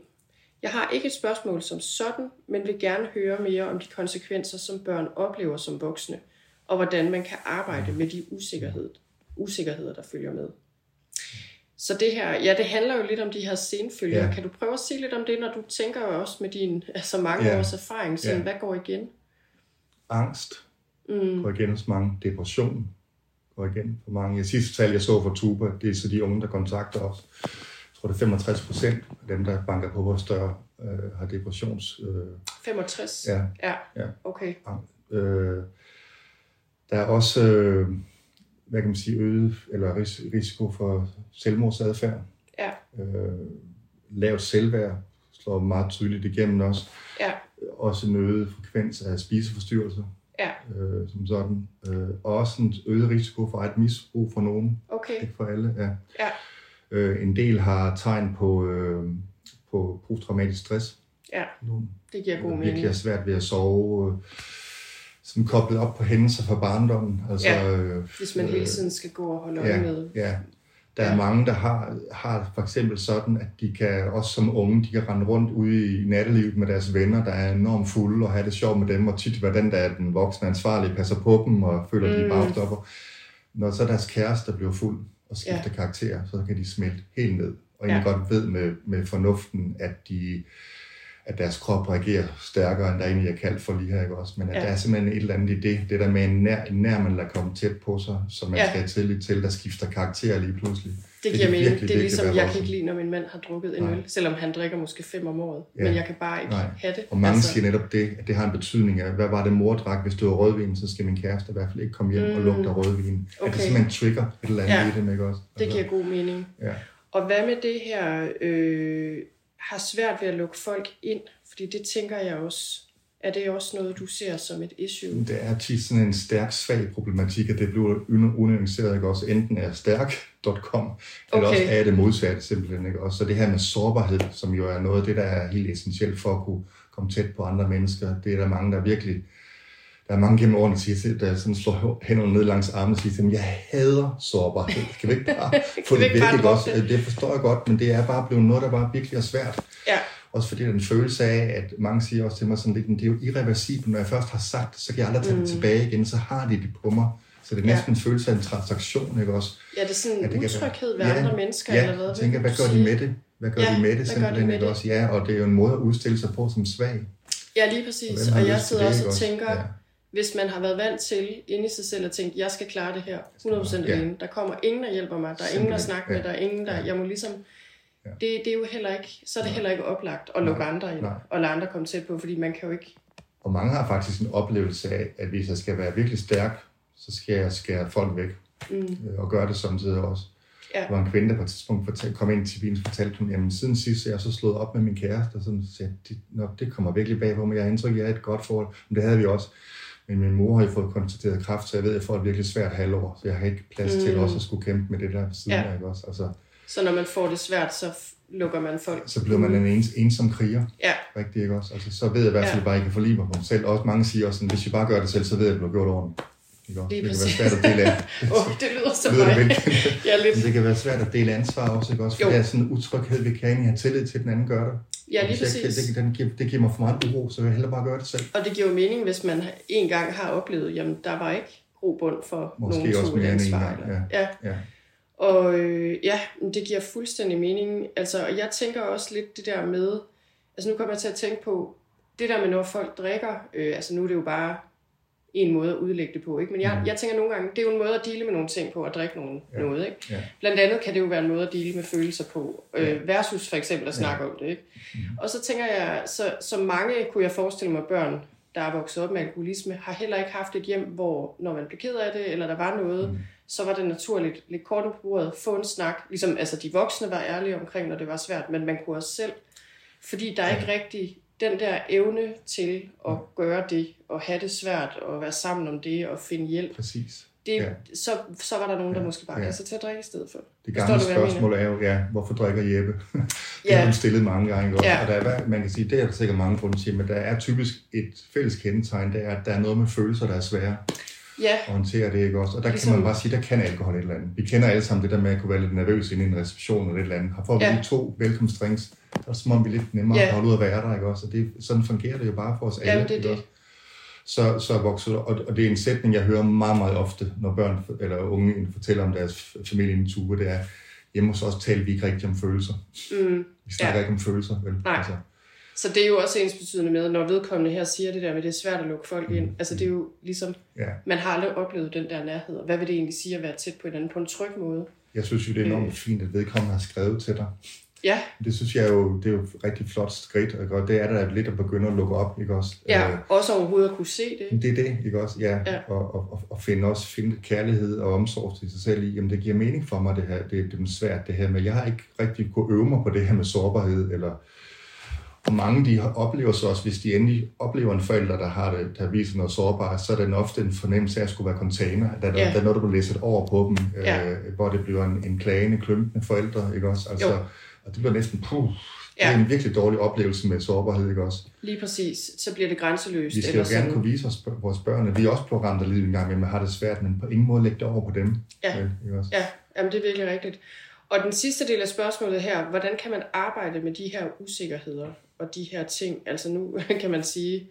Jeg har ikke et spørgsmål som sådan, men vil gerne høre mere om de konsekvenser, som børn oplever som voksne, og hvordan man kan arbejde med de usikkerhed, usikkerheder, der følger med. Så det her, ja, det handler jo lidt om de her senfølger. Ja. Kan du prøve at sige lidt om det, når du tænker også med din altså mange Ja. års erfaring, sådan, Ja. hvad går igen? angst Mm, går igen hos mange, depression går igen for mange. Jeg sidste tal, jeg så for Tuba, det er så de unge, der kontakter os. Jeg tror, det er 65 procent af dem, der banker på vores dør, øh, har depressions... Øh, 65? ja, ja. Ja. Okay. Øh, der er også, øh, hvad kan man sige, øget eller ris- risiko for selvmordsadfærd. Ja. Øh, lavt selvværd slår meget tydeligt igennem også. Ja. Også en øget frekvens af spiseforstyrrelser. Ja. Øh, som sådan. Øh, og også en øget risiko for et misbrug for nogen. Okay. Ikke for alle, ja. Ja. Øh, en del har tegn på, øh, på posttraumatisk stress. Ja. Det giver god virkelig mening. har svært ved at sove, øh, sådan koblet op på hændelser fra barndommen. Altså, Ja, øh, Hvis man hele tiden skal gå og holde øje ja, med. ja. Der er Ja. mange, der har, har for eksempel sådan, at de kan, også som unge, de kan rende rundt ude i nattelivet med deres venner, der er enormt fulde og have det sjovt med dem, og tit den, der er den voksne ansvarlige, passer på dem og føler, at de Mm. er bagstopper. Når så deres kæreste bliver fuld og skifter ja. karakter, så kan de smelte helt ned. Og egentlig Ja. godt ved med, med fornuften, at de at deres krop reagerer stærkere, end der egentlig er kaldt for lige her, ikke også? Men at Ja. der er simpelthen et eller andet i det, det der med en nær, en nær man lader komme tæt på sig, som man Ja. skal tillid til, der skifter karakter lige pludselig. Det giver mening. virkelig, Det er ligesom, jeg kan ikke lide, når min mand har drukket en Nej. øl, selvom han drikker måske fem om året. Ja. Men jeg kan bare ikke Nej. have det. Og mange Altså, altså, siger netop det, at det har en betydning af, hvad var det mor drak, hvis det var rødvin, så skal min kæreste i hvert fald ikke komme hjem mm. og lugte af rødvin. Okay. At det simpelthen trigger et eller andet Ja. ja. i dem, ikke også? Altså, Det giver god mening. Ja. Og hvad med det her, øh, har svært ved at lukke folk ind? Fordi det tænker jeg også, er det også noget, du ser som et issue? Det er tit sådan en stærk, svag problematik, at det bliver un- unuanceret, ikke også? Enten er stærk.com, eller Okay. også er det modsatte simpelthen, ikke også? Så det her med sårbarhed, som jo er noget af det, der er helt essentielt for at kunne komme tæt på andre mennesker, det er der mange, der virkelig der er mange gennem årene, der, siger, der sådan slår hænderne ned langs armen og siger til dem, jeg hader sårbarhed. Kan vi ikke bare få det væk? Ikke også? det? Det forstår jeg godt, men det er bare blevet noget, der bare virkelig er svært. Ja, Også fordi der er en følelse af, at mange siger også til mig sådan lidt, "Men det er jo irreversibelt, når jeg først har sagt det, så kan jeg aldrig tage det Mm. tilbage igen, så har de det på mig. Så det er Ja. næsten en følelse af en transaktion, ikke også? ja det er sådan Ja, en det utryghed ved være- andre mennesker, ja, eller hvad? jeg tænker, hvad gør de med det? Hvad gør Ja, de med det gør de simpelthen, med ikke det? også? Ja, og det er jo en måde at udstille sig på som svag. Ja, lige præcis. har Og jeg til sidder det, også og tænker, Ja. Hvis man har været vant til inde i sig selv at tænke, jeg skal klare det her 100% Ja. alene. Der kommer ingen, der hjælper mig. Der er ingen, der snakker med. Der er ingen, der... Ja. Jeg må ligesom Ja. Det, det er jo heller ikke, så er det Nej. heller ikke oplagt at lukke Nej. andre ind, Nej. og lade andre komme tæt på, fordi man kan jo ikke... Og mange har faktisk en oplevelse af, at hvis jeg skal være virkelig stærk, så skal jeg skære folk væk. Mm, øh, Og gøre det samtidig også. Ja. Der var en kvinde, der på et tidspunkt fortalte, kom ind til bilen og fortalte, hun, jamen siden sidst er jeg så slået op med min kæreste, og sådan sagde, det, nå, det kommer virkelig bag på mig. Jeg har indtryk, jeg er et godt forhold. Men det havde vi også. Men min mor har jo fået konstateret kræft, så jeg ved, at jeg får et virkelig svært halvår. Så jeg har ikke plads mm. til også at skulle kæmpe med det der ved siden Ja. af, ikke også? Altså, så når man får det svært, så lukker man folk. så bliver man en ens, ensom kriger. Ja, Rigtig, ikke også? Altså, så ved jeg i hvert fald Ja. bare, at jeg kan forlige mig på mig selv. Også mange siger også, sådan, hvis jeg bare gør det selv, så ved jeg, at det bliver gjort ordentligt. Ikke også? Lige det kan præcis. være svært at dele af. Åh, oh, det lyder så Lyder det mig. velkendt? Ja, lidt. Men det kan være svært at dele ansvar også, ikke også? For Jo. det er sådan en utryghed, vi kan egentlig have tillid til, at den anden gør det. Ja, lige jeg præcis. ikke- Det, den giver, det giver mig for meget uro, så jeg hellere bare gøre det selv. Og det giver jo mening, hvis man en gang har oplevet, jamen der var ikke grobund for Måske nogen også et mere end en gang, eller- ja. Ja. Og øh, ja, det giver fuldstændig mening. Altså, og jeg tænker også lidt det der med, altså nu kommer jeg til at tænke på, det der med når folk drikker, øh, altså nu er det jo bare en måde at udlægge det på, ikke? Men jeg, Mhm. jeg tænker nogle gange, det er jo en måde at dele med nogle ting på, at drikke nogle, Ja. noget, ikke? Ja. Blandt andet kan det jo være en måde at dele med følelser på, øh, Ja. versus for eksempel at snakke om det, ikke? Mhm. Og så tænker jeg, så, så mange kunne jeg forestille mig børn, der er vokset op med alkoholisme, har heller ikke haft et hjem, hvor når man blev ked af det, eller der var noget, Mm. så var det naturligt, lidt kort på bordet, få en snak. Ligesom, altså de voksne var ærlige omkring, når det var svært, men man kunne også selv. Fordi der er ikke rigtig den der evne til at gøre det, og have det svært, og være sammen om det, og finde hjælp. Præcis. Det, Ja. så, så var der nogen, der Ja. måske bare Ja. gav sig til at drikke i stedet for. Det Forstår gamle du, hvad jeg spørgsmål er jo, ja, hvorfor drikker Jeppe? det Ja. har hun stillet mange gange. Også. Ja. Og der er, man kan sige, det er der sikkert mange grunde til, men der er typisk et fælles kendetegn, det er, at der er noget med følelser, der er svære Ja, at håndtere det, ikke også? Og der Ligesom- kan man bare sige, der kan alkohol et eller andet. Vi kender alle sammen det der med at kunne være lidt nervøs inde i en reception eller et eller andet. Har får vi Ja. to velkomstdrinks, så det som om vi lidt nemmere Ja. holde ud at være der, ikke også? Og det, sådan fungerer det jo bare for os alle. Jamen, det er ikke det. også? Så, så vokser og, og det er en sætning, jeg hører meget, meget ofte, når børn eller unge fortæller om deres familie i en tue, det er, hjemme hos os taler vi ikke rigtig om følelser. mm. Vi snakker Ja. ikke om følelser, vel? Nej. Altså, så det er jo også ens betydende med, når vedkommende her siger det der med, at det er svært at lukke folk ind. Altså det er jo ligesom, ja. man har aldrig oplevet den der nærhed. Og hvad vil det egentlig sige at være tæt på hinanden på en tryg måde? Jeg synes jo, det er Øh. enormt fint, at vedkommende har skrevet til dig. Ja, Det synes jeg jo, det er jo et rigtig flot skridt, ikke? og det er der lidt at begynde at lukke op, ikke også? ja Øh, også overhovedet at kunne se det. Det er det, ikke også? Ja, Ja. Og, og, og- og finde også finde kærlighed og omsorg til sig selv i, jamen det giver mening for mig, det her, det, det er svært det her, men jeg har ikke rigtig kunne øve mig på det her med sårbarhed, eller og mange de oplever så også, hvis de endelig oplever en forælder, der har det, der viser noget sårbarhed, så er den ofte en fornemmelse af at skulle være container, at der, Ja. der er noget, der bliver læsset over på dem, Ja. øh, hvor det bliver en, en klagende, klumpende forældre, ikke også? Altså, Jo. og det bliver næsten, puh, det er en virkelig dårlig oplevelse med sårbarhed, ikke også? Lige præcis. Så bliver det grænseløst. Vi skal jo gerne kunne vise os, vores børn, at vi også bliver ramt af livet en gang, men man har det svært, men på ingen måde lægge det over på dem. Ja. Vel, ikke også? Ja, jamen det er virkelig rigtigt. Og den sidste del af spørgsmålet her, hvordan kan man arbejde med de her usikkerheder og de her ting? Altså nu kan man sige,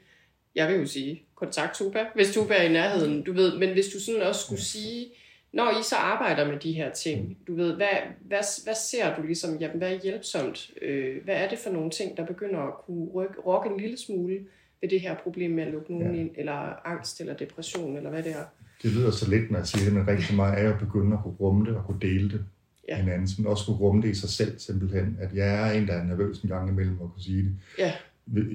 jeg vil jo sige, kontakt Tuba, hvis Tuba er i nærheden, du ved, men hvis du sådan også skulle sige, når I så arbejder med de her ting, du ved, hvad, hvad, hvad ser du ligesom, jamen hvad er hjælpsomt? Øh, hvad er det for nogle ting, der begynder at kunne rykke, rokke en lille smule ved det her problem med at lukke nogen Ja. ind, eller angst, eller depression, eller hvad det er? Det lyder så lidt, når jeg siger det, men rigtig meget er at begynde at kunne rumme det og kunne dele det Ja. hinanden, men også kunne rumme det i sig selv simpelthen, at jeg er en, der er nervøs en gang imellem at kunne sige det. Ja,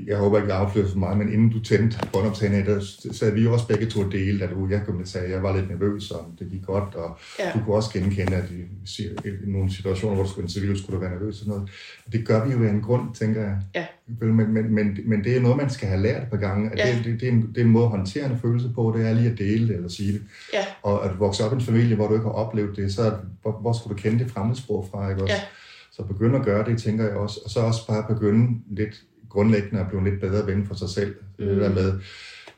Jeg håber ikke, jeg afslører for meget, men inden du tændte båndoptagene, der sad vi også begge to og delte, at uh, jeg kunne sige, at jeg var lidt nervøs, og det gik godt, og Ja. du kunne også genkende, at i, nogle situationer, hvor du skulle interviewe, skulle du være nervøs og noget. Og det gør vi jo af en grund, tænker jeg. Ja. Men, men, men, men det er noget, man skal have lært par gange. At Ja. det, det, det, er en, det er en måde at håndtere en følelse på, det er lige at dele det eller sige det. ja, Og at vokse op i en familie, hvor du ikke har oplevet det, så hvor, hvor skulle du kende det fremmedsprog fra, ikke også? Ja. Så begynde at gøre det, tænker jeg også. Og så også bare begynde lidt grundlæggende blive en lidt bedre ven for sig selv. Mm. Det der med,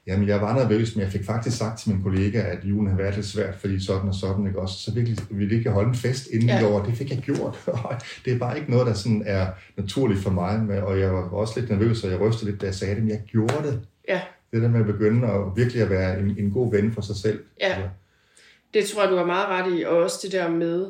jamen jeg var nervøs, men jeg fik faktisk sagt til min kollega, at julen havde været lidt svært, fordi sådan og sådan, ikke også? Så virkelig ville ikke holde en fest inden Ja. ja. i år. Det fik jeg gjort. Det er bare ikke noget, der sådan er naturligt for mig. Og jeg var også lidt nervøs, og jeg rystede lidt, da jeg sagde det, men jeg gjorde det. ja. Det der med at begynde at virkelig at være en, en god ven for sig selv. Ja. Altså, Det tror jeg, du har meget ret i, og også det der med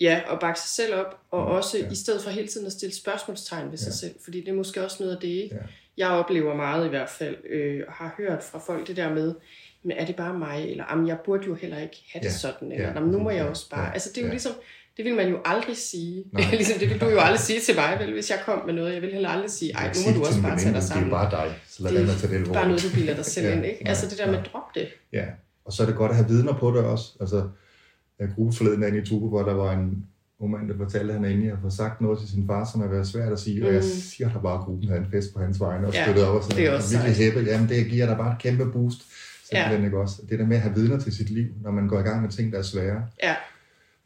ja, at bakke sig selv op, og Ja, også ja. i stedet for hele tiden at stille spørgsmålstegn ved sig Ja. selv, fordi det er måske også noget af det, ikke? Ja. jeg oplever meget i hvert fald, øh, og har hørt fra folk det der med, men er det bare mig, eller jamen, jeg burde jo heller ikke have det Ja, sådan, eller ja, ja, nu må jeg også bare, ja, altså det er jo ja. ligesom, Det vil man jo aldrig sige. Ligesom det vil du jo aldrig sige til mig, vel, hvis jeg kom med noget. Jeg vil heller aldrig sige, ej, nu må du også bare tage dig sammen. Det er bare dig, så lad Det være tage det bare noget, du bilder dig selv Ja, ind, ikke? nej, Altså det der med, drop det. Ja, og så er det godt at have vidner på det også. Altså, jeg gruppe forleden af i Tuba, hvor der var en ung mand, der fortalte, at han endelig har fået sagt noget til sin far, som har været svært at sige, og jeg Mm. siger der bare, at gruppen havde en fest på hans vegne, og Ja, støttede op og sådan det er virkelig sejt. hæppe, jamen det giver dig bare et kæmpe boost. Simpelthen, Ja. ikke også? Det der med at have vidner til sit liv, når man går i gang med ting, der er svære. Ja,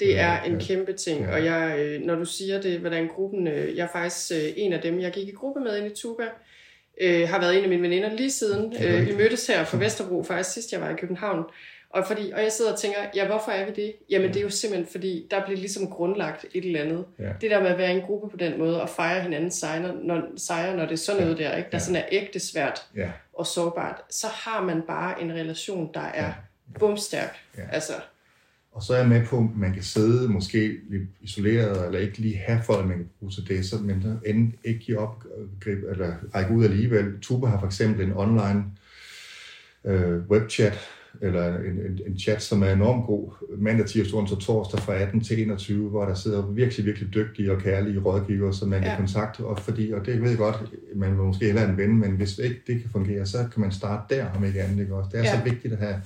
det er en kæmpe ting, Ja. og jeg, øh, når du siger det, hvordan gruppen, øh, jeg er faktisk øh, en af dem, jeg gik i gruppe med ind i Tuba, øh, har været en af mine veninder lige siden. Øh, vi mødtes her fra Vesterbro faktisk sidst, jeg var i København. Og, fordi, og jeg sidder og tænker, ja, hvorfor er vi det? Jamen, det er jo simpelthen, fordi der bliver ligesom grundlagt et eller andet. Ja. Det der med at være i en gruppe på den måde, og fejre hinandens sejre, når, sejre, når det er sådan noget der, ikke? der Ja. sådan er ægte svært Ja, og sårbart, så har man bare en relation, der er Ja. bumstærk. Ja. Altså, og så er jeg med på, at man kan sidde måske lidt isoleret, eller ikke lige have folk, man kan bruge til det, så, men end ikke give op, eller række ud alligevel. Tuba har for eksempel en online øh, webchat, eller en, en, en chat, som er enormt god, mandag, tirsdag, onsdag, torsdag fra 18 til 21, hvor der sidder virkelig, virkelig dygtige og kærlige rådgiver, som man kan Ja. kontakte, og, fordi, og det ved jeg godt, man vil måske hellere en ven, men hvis ikke det kan fungere, så kan man starte der, om ikke andet. Ikke også? Det er Ja. så vigtigt at have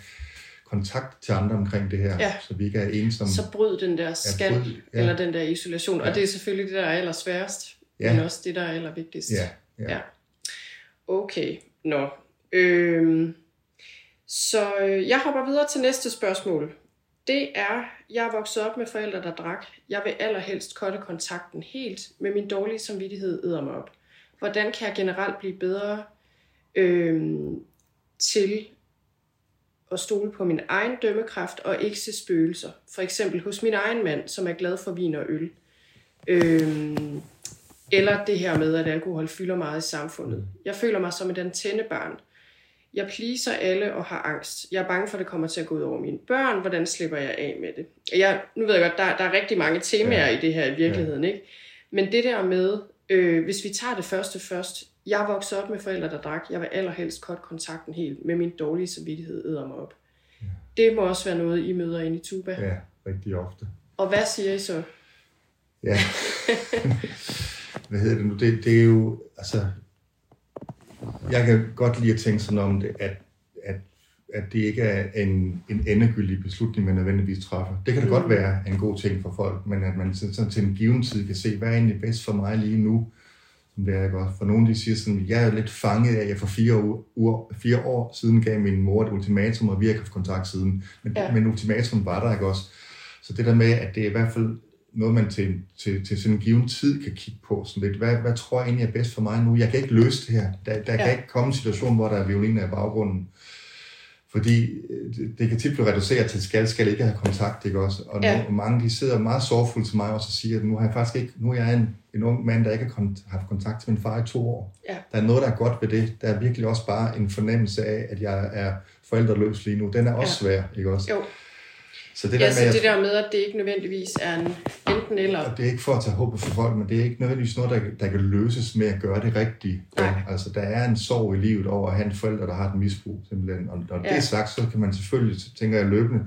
kontakt til andre omkring det her, Ja. så vi ikke er ensomme. så bryd den der skal, bryd, ja. eller den der isolation. Ja. Og det er selvfølgelig det, der er allersværest, Ja. men også det, der er allervigtigst. Ja, ja. Ja. Okay, nå. Øhm, så øh, jeg hopper videre til næste spørgsmål. Det er, jeg er vokset op med forældre, der drak. Jeg vil allerhelst kotte kontakten helt, med min dårlige samvittighed æder mig op. Hvordan kan jeg generelt blive bedre øh, til at stole på min egen dømmekraft og ikke se spøgelser? For eksempel hos min egen mand, som er glad for vin og øl. Øh, eller det her med, at alkohol fylder meget i samfundet. Jeg føler mig som et antennebarn. Jeg pleaser alle og har angst. Jeg er bange for, at det kommer til at gå ud over mine børn. Hvordan slipper jeg af med det? Jeg, nu ved jeg godt, der, der er rigtig mange temaer Ja. i det her i virkeligheden. Ikke? Men det der med, øh, hvis vi tager det første først. Jeg vokset op med forældre, der drak. Jeg vil allerhelst kort kontakten helt med min dårlige samvittighed æder mig op. Det må også være noget, I møder ind i Tuba. ja, rigtig ofte. Og hvad siger I så? Ja. Hvad hedder det nu? Det, det er jo, altså, jeg kan godt lide at tænke sådan om det, at, at, at det ikke er en, en endegyldig beslutning, man nødvendigvis træffer. Det kan da Mm. godt være en god ting for folk, men at man sådan, til en given tid kan se, hvad er egentlig bedst for mig lige nu, som det er ikke også. For nogen de siger sådan, jeg er lidt fanget af, at jeg for fire, uger, uger, fire år siden gav min mor et ultimatum, og vi har ikke haft kontakt siden. Men, ja. men ultimatum var der ikke også. Så det der med, at det er i hvert fald noget, man til, til, til sådan en given tid kan kigge på. Sådan lidt, hvad, hvad tror jeg egentlig er bedst for mig nu? Jeg kan ikke løse det her. Der, der ja. Ja. kan ikke komme en situation, hvor der er violiner i baggrunden. Fordi øh, det, kan tit blive reduceret til, skal, skal ikke have kontakt, ikke også? Og, Ja. ja. og mange, de sidder meget sorgfuldt til mig også og siger, at nu har jeg faktisk ikke, nu er jeg en, en ung mand, der ikke har kont- haft kontakt til min far i to år. Ja. Der er noget, der er godt ved det. Der er virkelig også bare en fornemmelse af, at jeg er forældreløs lige nu. Den er også svær, ikke også? Jo, Så det ja, der så med, at- det der med, at det ikke nødvendigvis er en enten eller. og det er ikke for at tage håbet for folk, men det er ikke nødvendigvis noget, der, der kan løses med at gøre det rigtigt. Nej. Altså, der er en sorg i livet over at have en forælder, der har et misbrug, simpelthen. Og når Ja. det er sagt, så kan man selvfølgelig, så tænker jeg løbende,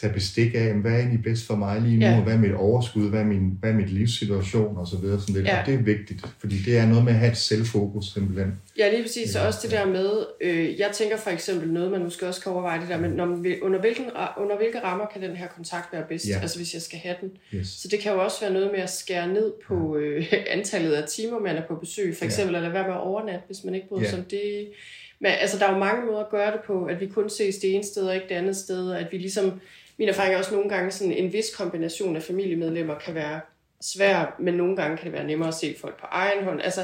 tage bestik af, hvad er egentlig bedst for mig lige nu, Ja. og hvad er mit overskud, hvad er min, hvad er mit livssituation, og så videre. Sådan lidt. Ja. Og det er vigtigt, fordi det er noget med at have et selvfokus, simpelthen. Ja, lige præcis. Og Ja, også det der med, øh, jeg tænker for eksempel noget, man måske også kan overveje det der med, når under, hvilken, under hvilke rammer kan den her kontakt være bedst? Ja. Altså hvis jeg skal have den. Yes. Så det kan jo også være noget med at skære ned på øh, antallet af timer, man er på besøg. For Ja. eksempel at lade være med at overnatte, hvis man ikke bryder Ja. sig om det. Men altså, der er jo mange måder at gøre det på, at vi kun ses det ene sted og ikke det andet sted, og at vi ligesom, min erfaring er også nogle gange sådan en vis kombination af familiemedlemmer kan være svær, men nogle gange kan det være nemmere at se folk på egen hånd. Altså,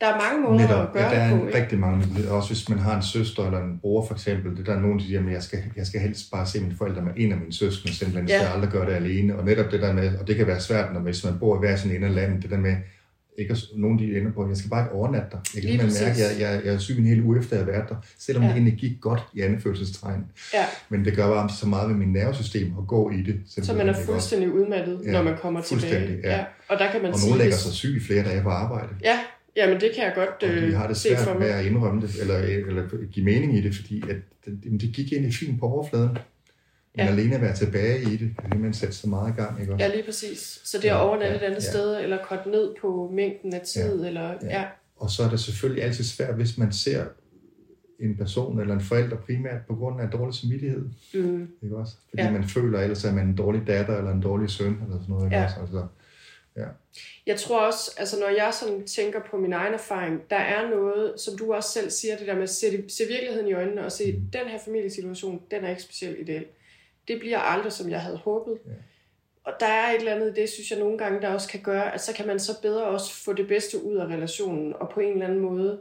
der er mange måder Netop, at gøre ja, der det er på. en, ikke? rigtig mange. Også hvis man har en søster eller en bror for eksempel. Det der er nogen, der siger, at jeg skal, jeg skal helst bare se mine forældre med en af mine søskende, simpelthen. Jeg Ja. skal aldrig gøre det alene. Og netop det der med, og det kan være svært, når hvis man bor i hver sin ende af landet, det der med, ikke at, nogen de ender på, jeg skal bare ikke overnatte dig. Jeg kan Lige mærke, at jeg, jeg, jeg er syg en hel uge efter, at jeg har været der. Selvom Ja. ja. det egentlig gik godt i anførselstegn. Ja, Men det gør bare så meget ved min nervesystem at gå i det. så man er fuldstændig udmattet, Ja, når man kommer tilbage. fuldstændig, ja. Og der kan man Og sige, nogen lægger sig syg i flere dage på arbejde. Ja, jamen det kan jeg godt Og de øh, har det se for svært med at indrømme det, eller, eller give mening i det, fordi at det, det gik egentlig fint på overfladen. Men Ja. alene at være tilbage i det, kan man sætte så meget i gang, ikke? Ja, lige præcis. Så det er Ja, overnatte et ja, andet ja. sted, eller korte ned på mængden af tid, eller ja. Ja. Og så er det selvfølgelig altid svært, hvis man ser en person eller en forælder primært på grund af dårlig samvittighed. Mm, Ikke også? Fordi Ja. ja. man føler, ellers er man en dårlig datter eller en dårlig søn eller sådan noget. Ikke Ja. også? Altså, Jeg tror også, altså når jeg sådan tænker på min egen erfaring, der er noget, som du også selv siger, det der med at se, se virkeligheden i øjnene og se, Mm. den her familiesituation, den er ikke specielt ideel. Det bliver aldrig, som jeg havde håbet. Ja. Og der er et eller andet det, synes jeg nogle gange, der også kan gøre, at så kan man så bedre også få det bedste ud af relationen, og på en eller anden måde,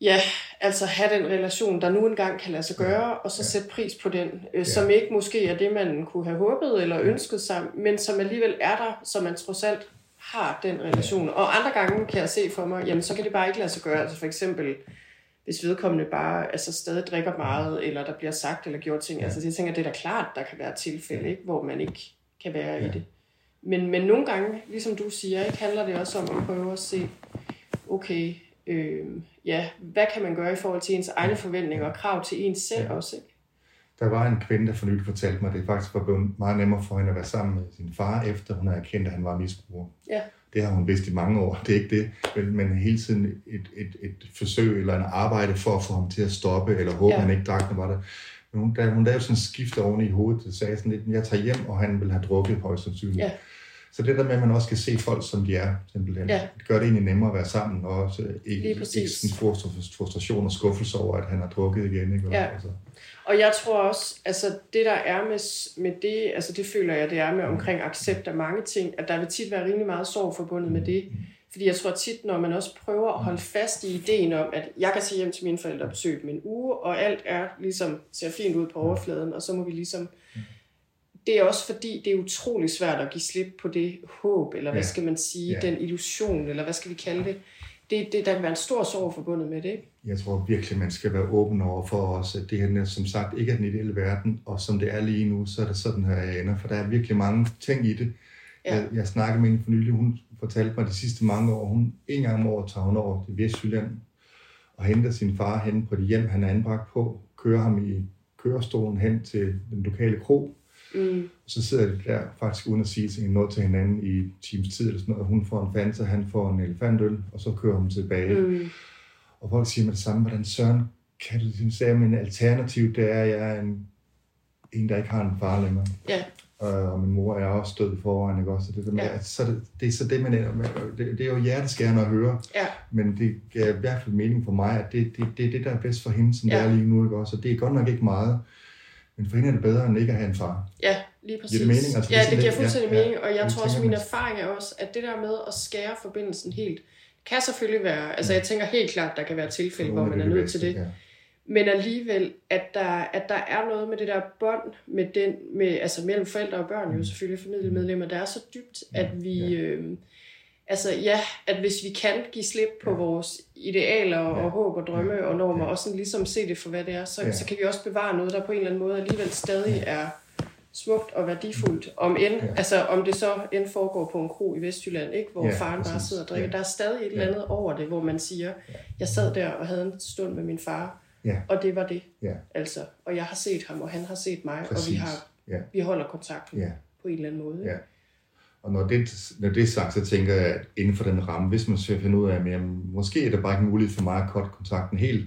ja, altså have den relation, der nu engang kan lade sig gøre, og så Ja. sætte pris på den, øh, som ikke måske er det, man kunne have håbet eller ønsket sig, men som alligevel er der, så man trods alt har den relation. Og andre gange kan jeg se for mig, jamen så kan det bare ikke lade sig gøre. Altså for eksempel, hvis vedkommende bare altså stadig drikker meget, eller der bliver sagt eller gjort ting. Ja. Altså jeg tænker, det er da klart, der kan være tilfælde, ikke, hvor man ikke kan være ja. i Ja. det. Men, men nogle gange, ligesom du siger, ikke, handler det også om at prøve at se, okay, øh, ja, hvad kan man gøre i forhold til ens egne forventninger og krav til ens selv Ja. også, ikke? der var en kvinde, der for nylig fortalte mig, at det faktisk var blevet meget nemmere for hende at være sammen med sin far, efter hun havde erkendt, at han var misbruger. Ja. Det har hun vidst i mange år, det er ikke det, men, men hele tiden et, et, et forsøg eller en arbejde for at få ham til at stoppe, eller håbe, Ja. han ikke drak, når var det. Men hun, da hun lavede sådan en skift oven i hovedet, det sagde sådan lidt, jeg tager hjem, og han vil have drukket højst sandsynligt. Ja. Så det der med, at man også skal se folk, som de er, simpelthen, Ja. det gør det egentlig nemmere at være sammen, og også ikke, ikke sådan frustration og skuffelse over, at han har drukket igen. Ikke? Ja. Altså, Og jeg tror også, altså det der er med, med det, altså det føler jeg, det er med omkring accept af mange ting, at der vil tit være rimelig meget sorg forbundet med det. Fordi jeg tror tit, når man også prøver at holde fast i ideen om, at jeg kan tage hjem til mine forældre og besøge dem en uge, og alt er ligesom, ser fint ud på overfladen, og så må vi ligesom... Det er også fordi, det er utrolig svært at give slip på det håb, eller hvad skal man sige, Ja. den illusion, eller hvad skal vi kalde det. Det, det der kan være en stor sorg forbundet med det, ikke? Jeg tror virkelig, man skal være åben over for os, at det her som sagt ikke er den ideelle verden, og som det er lige nu, så er det sådan her, jeg ender. For der er virkelig mange ting i det. Ja. Jeg, jeg snakkede med hende for nylig, hun fortalte mig de sidste mange år, hun en gang om året tager hun over til Vestjylland og henter sin far hen på det hjem, han er anbragt på, kører ham i kørestolen hen til den lokale kro, Mm, og så sidder de der faktisk uden at sige til- noget til hinanden i en times tid eller sådan noget. Hun får en Fanta, han får en elefantøl, og så kører hun tilbage. mm, Og folk siger med det samme, hvordan søren kan du sige, men alternativ, det er, at jeg er en, en, der ikke har en far længere. ja, Øh, og min mor er også død i forvejen, ikke også? Så det, der med, Ja. at, så det, det er så det, man ender med. Det, det er jo hjerteskærende at høre, ja, men det gav i hvert fald mening for mig, at det, det, det er det, der er bedst for hende, som ja. det er lige nu, ikke også? Og det er godt nok ikke meget, men for hende er det bedre, end ikke at have en far. ja, lige præcis. Giver det mening? Altså, det ja, sådan det giver fuldstændig ja, ja. mening, og jeg Det tror også, min erfaring er også, at det der med at skære forbindelsen helt, kan selvfølgelig være, altså jeg tænker helt klart, der kan være tilfælde, hvor man er det nødt til det. Ja. Men alligevel, at der, at der er noget med det der bånd med den, med, altså mellem forældre og børn, jo selvfølgelig familiemedlemmer, der er så dybt, at vi, Ja. øh, altså ja, at hvis vi kan give slip på Ja. vores idealer og Ja. håb og drømme Ja. og normer, Ja. og sådan ligesom se det for, hvad det er, så, Ja. så kan vi også bevare noget, der på en eller anden måde alligevel stadig er smukt og værdifuldt. Om, end, Ja. altså, om det så end foregår på en kro i Vestjylland, ikke? hvor Ja, faren bare præcis. sidder og drikker. Ja. Der er stadig et eller Ja. andet over det, hvor man siger, jeg sad der og havde en stund med min far, Ja. og det var det. Ja. Altså, og jeg har set ham, og han har set mig, og vi, Præcis. har, Ja. vi holder kontakten Ja. på en eller anden måde. Ja. Og når det, når det er sagt, så tænker jeg, at inden for den ramme, hvis man skal finde ud af, at jamen, måske er det bare ikke muligt for mig at cutte kontakten helt,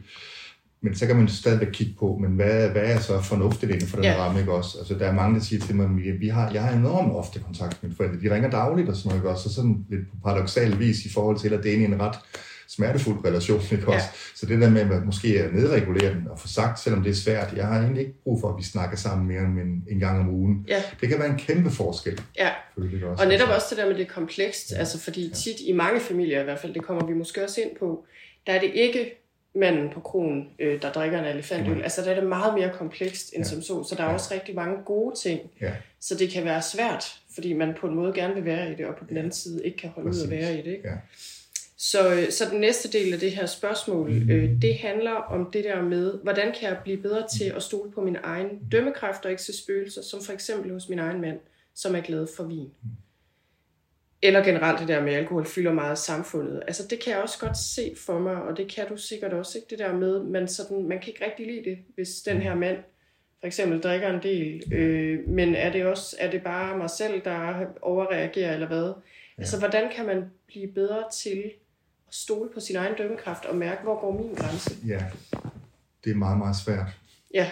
men så kan man stadigvæk kigge på, men hvad, hvad er så fornuftigt inden for den Ja. ja. ramme, ikke også? Altså, der er mange, der siger til mig, at vi har, jeg har enormt ofte kontakt med mine forældre. De ringer dagligt og sådan noget, ikke også? Så sådan lidt på paradoxal vis i forhold til, at det er egentlig en ret smertefuld relation, ikke også? Ja. Så det der med at måske at nedregulere den og få sagt, selvom det er svært, jeg har egentlig ikke brug for, at vi snakker sammen mere end en, en gang om ugen. Ja. Det kan være en kæmpe forskel, ja. føler også. Og netop Altså, også det der med det er komplekst, altså fordi tit i mange familier i hvert fald, det kommer vi måske også ind på, der er det ikke manden på kronen, øh, der drikker en elefantøl. Nej. Altså der er det meget mere komplekst end Ja. som så, så der er Ja. også rigtig mange gode ting. Ja. Så det kan være svært, fordi man på en måde gerne vil være i det, og på den anden side ikke kan holde ud at Præcis. være i det. Ikke? Ja. Så, øh, så den næste del af det her spørgsmål, øh, det handler om det der med, hvordan kan jeg blive bedre til at stole på min egen dømmekraft og ikke se spøgelser, som for eksempel hos min egen mand, som er glad for vin. Eller generelt det der med, at alkohol fylder meget samfundet. Altså det kan jeg også godt se for mig, og det kan du sikkert også, ikke? Det der med, man, sådan, man kan ikke rigtig lide det, hvis den her mand for eksempel drikker en del, øh, men er det også er det bare mig selv, der overreagerer, eller hvad? Ja. Altså, hvordan kan man blive bedre til stole på sin egen dømmekraft og mærke, hvor går min grænse? Ja, det er meget, meget svært. Ja,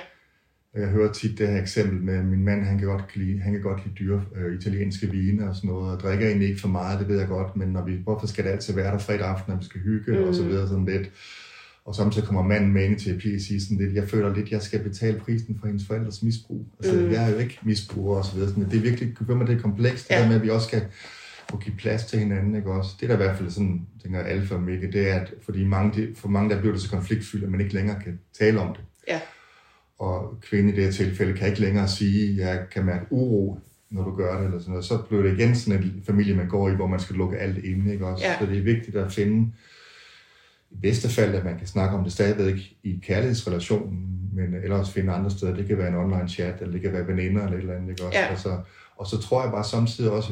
Jeg hører tit det her eksempel med, at min mand han kan godt lide, han kan godt lide dyre øh, italienske vine og sådan noget, og drikker egentlig ikke for meget, det ved jeg godt, men når vi, hvorfor skal det altid være der fredag aften, når vi skal hygge mm. og så videre sådan lidt. Og samtidig kommer manden med ind i terapi og siger sådan lidt, jeg føler lidt, jeg skal betale prisen for hendes forældres misbrug. Altså, mm. jeg er jo ikke misbruger og så videre. Sådan, det er virkelig, ved man, det er komplekst, det Ja. der med, at vi også skal kunne give plads til hinanden, ikke også? Det der i hvert fald sådan, tænker alfa og omega, det er, at fordi mange, de- for mange der bliver det så konfliktfyldt, at man ikke længere kan tale om det. ja, Og kvinden i det her tilfælde kan ikke længere sige, at jeg kan mærke uro, når du gør det, eller sådan noget. Så bliver det igen sådan en familie, man går i, hvor man skal lukke alt inde, ikke også? Ja. Så det er vigtigt at finde, i bedste fald, at man kan snakke om det stadigvæk i kærlighedsrelationen, men ellers finde andre steder. Det kan være en online chat, eller det kan være veninder, eller et eller andet, ikke også? Ja. Altså, og så tror jeg bare samtidig også,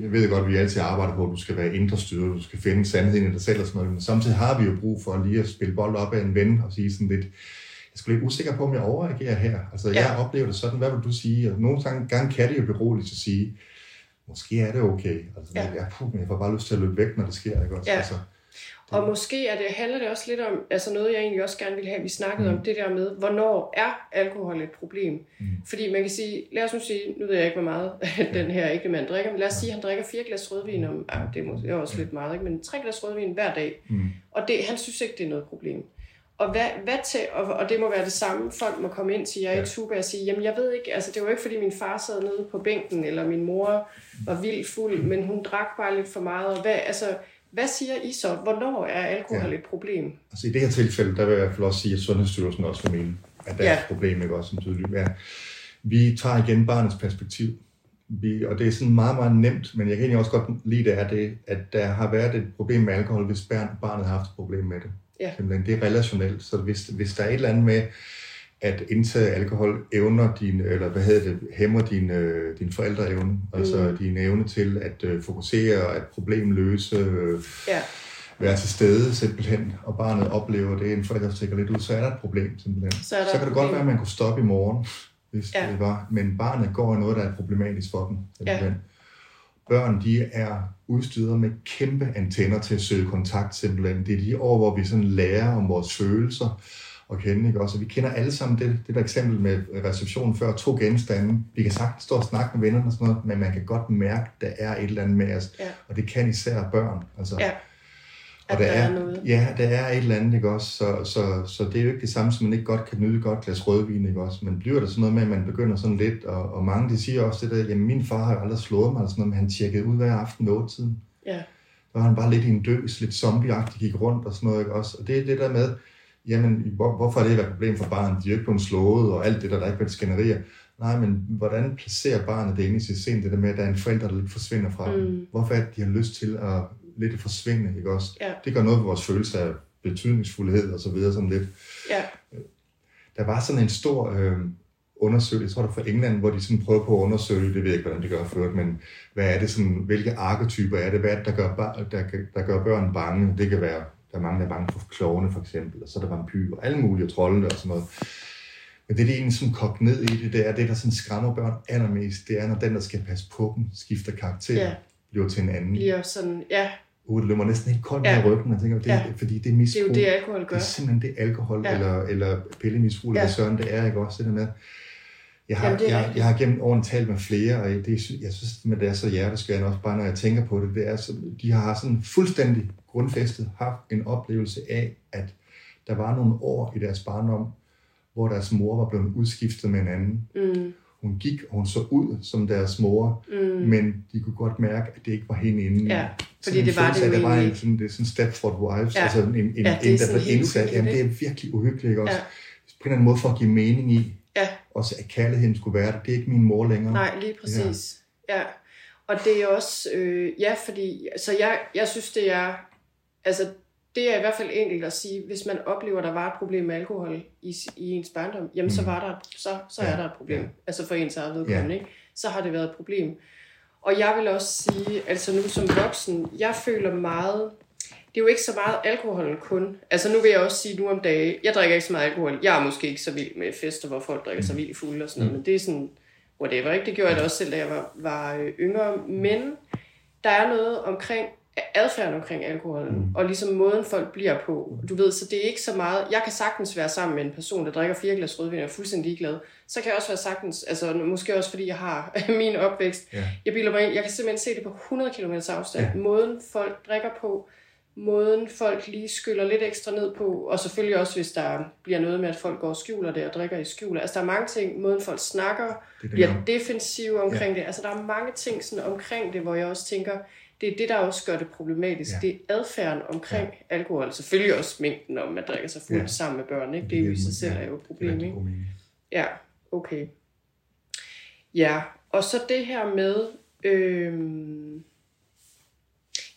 jeg ved godt, at vi altid arbejder på, at du skal være indre styret, du skal finde sandheden i dig selv og sådan noget, men samtidig har vi jo brug for lige at spille bold op af en ven og sige sådan lidt, jeg skulle lidt usikker på, om jeg overreagerer her. Altså, Ja. jeg oplever det sådan, hvad vil du sige? Og nogle gange, gange kan det jo beroligt at sige, måske er det okay. Altså, Ja. jeg, puh, men jeg får bare lyst til at løbe væk, når det sker, ikke også? Ja. Altså, Og måske er det, handler det også lidt om, altså noget jeg egentlig også gerne vil have, vi snakkede mm. om, det der med, hvornår er alkohol et problem? Mm. Fordi man kan sige, lad os nu sige, nu ved jeg ikke, hvor meget den her ægte mand drikker, men lad os sige, at han drikker fire glas rødvin om, ah, det er også lidt meget, ikke? men tre glas rødvin hver dag. Mm. Og det, han synes ikke, det er noget problem. Og, hvad, hvad til, og, og det må være det samme, folk må komme ind til jer. Ja. i Tuba og sige, jamen jeg ved ikke, altså det var ikke fordi min far sad nede på bænken, eller min mor var vildt fuld, men hun drak bare lidt for meget. Og hvad, altså, hvad siger I så? Hvornår er alkohol Ja. et problem? Altså i det her tilfælde, der vil jeg i hvert fald også sige, at Sundhedsstyrelsen også vil mene, at der Ja. er et problem, ikke også, som tydeligt er. Vi tager igen barnets perspektiv. Vi, og det er sådan meget, meget nemt, men jeg kan egentlig også godt lide det, er det, at der har været et problem med alkohol, hvis barn, barnet har haft et problem med det. Ja. Simpelthen, det er relationelt, så hvis, hvis der er et eller andet med, at indtage alkohol evner din, eller hvad hedder det, hæmmer din, øh, din forældreevne, altså Mm. mm. din evne til at øh, fokusere, at problem løse, øh, Ja, være til stede simpelthen, og barnet oplever det, en forælder stikker lidt ud, så er der et problem simpelthen. Så så kan det godt være, at man kunne stoppe i morgen, hvis Ja. ja. det var, men barnet går i noget, der er problematisk for dem. Simpelthen. Ja. Børn, de er udstyret med kæmpe antenner til at søge kontakt simpelthen. Det er de år, hvor vi sådan lærer om vores følelser og kende, ikke også? Og vi kender alle sammen det, det der eksempel med receptionen før, to genstande. Vi kan sagtens stå og snakke med vennerne og sådan noget, men man kan godt mærke, at der er et eller andet med os. Ja. Og det kan især børn. Altså, ja. At og der der er, er noget. Ja, der er et eller andet, ikke også? Så, så, så det er jo ikke det samme, som man ikke godt kan nyde godt glas rødvin, ikke også? Men bliver der sådan noget med, at man begynder sådan lidt, og, og mange de siger også det der, jamen min far har jo aldrig slået mig, eller sådan noget, men han tjekkede ud hver aften ved tiden. Ja, Der var han bare lidt i en døs, lidt zombieagtig, gik rundt og sådan noget, ikke også? Og det er det der med, jamen hvor, hvorfor er det et problem for barnet? De er jo ikke blevet slået, og alt det der, der er ikke været skænderier. Nej, men hvordan placerer barnet det inde i sit sind, det der med, at der er en forælder, der lidt forsvinder fra mm. Dem? Hvorfor er det, de har lyst til at lidt forsvinde, ikke også? Ja. Det gør noget ved vores følelse af betydningsfuldhed og så videre, sådan lidt. ja, Der var sådan en stor øh, undersøgelse, jeg tror det var fra England, hvor de sådan prøvede på at undersøge, det ved jeg ikke, hvordan det gør ført, men hvad er det sådan, hvilke arketyper er det, hvad er det, der gør, der, der gør børn bange? Det kan være, der er mange, der er bange for klovne for eksempel, og så er der vampyrer, alle mulige, trolde og sådan noget. Men det, de egentlig sådan kogt ned i det, det er det, der sådan skræmmer børn allermest, det er, når den, der skal passe på dem, skifter karakter, Ja. bliver til en anden. bliver sådan, ja, Uh, det løber næsten helt koldt Ja. i ryggen, og tænker, det, Ja. ja. fordi det er det misbrug. er jo det, alkohol Det gør. er simpelthen det alkohol Ja. eller, eller pillemisbrug, eller Ja. hvad søren det er, ikke også det der med. Jeg har, Jamen, det jeg, jeg har gennem årene talt med flere, og det, jeg synes, at det er så hjerteskærende også, bare når jeg tænker på det, det er, så, de har sådan fuldstændig grundfæstet haft en oplevelse af, at der var nogle år i deres barndom, hvor deres mor var blevet udskiftet med en anden. Mm, Hun gik, og hun så ud som deres mor, mm, men de kunne godt mærke, at det ikke var hende inden. Ja, fordi Sådan det var det jo der var en, sådan, det er sådan Stepford Wives, Ja. ja. altså en, en, Ja, ja, en der blev indsat. Jamen, det er virkelig uhyggeligt, også? Ja. På en eller anden måde for at give mening i, ja, også at kærligheden skulle være der. Det er ikke min mor længere. nej, lige præcis. Ja. Og det er også, øh, ja, fordi, så jeg, jeg synes, det er, altså, det er i hvert fald enkelt at sige, hvis man oplever, at der var et problem med alkohol i, i ens barndom, jamen så, Mm. var der, så, så Ja, er der et problem. ja. Altså for ens eget vedkommende, ikke? Så har det været et problem. Og jeg vil også sige, altså nu som voksen, jeg føler meget, det er jo ikke så meget alkoholen kun. Altså nu vil jeg også sige nu om dagen, jeg drikker ikke så meget alkohol. Jeg er måske ikke så vild med fester, hvor folk drikker sig vildt fulde og sådan noget, men det er sådan, whatever, ikke? Det gjorde jeg da også selv, da jeg var, var øh, yngre. Men der er noget omkring adfærden omkring alkoholen, mm. og ligesom måden folk bliver på. Du ved, så det er ikke så meget... Jeg kan sagtens være sammen med en person, der drikker fire glas rødvin og er fuldstændig ligeglad. Så kan jeg også være sagtens... Altså, måske også fordi jeg har min opvækst. Ja. Jeg bilder mig ind, jeg kan simpelthen se det på 100 km afstand. Ja. Måden folk drikker på, måden folk lige skyller lidt ekstra ned på, og selvfølgelig også, hvis der bliver noget med, at folk går og skjuler det og drikker i skjul. Altså, der er mange ting. Måden folk snakker, Det er bliver defensive omkring ja. det. Altså, der er mange ting sådan omkring det, hvor jeg også tænker, det er det, der også gør det problematisk. Ja. Ja. Det er adfærden omkring ja. alkohol. Selvfølgelig også mængden, om man drikker sig fuld Ja. ja. sammen med børn. Ikke? Det er jo i sig selv er jo et problem. Det Ikke? Ja, okay. Ja, og så det her med... Øhm,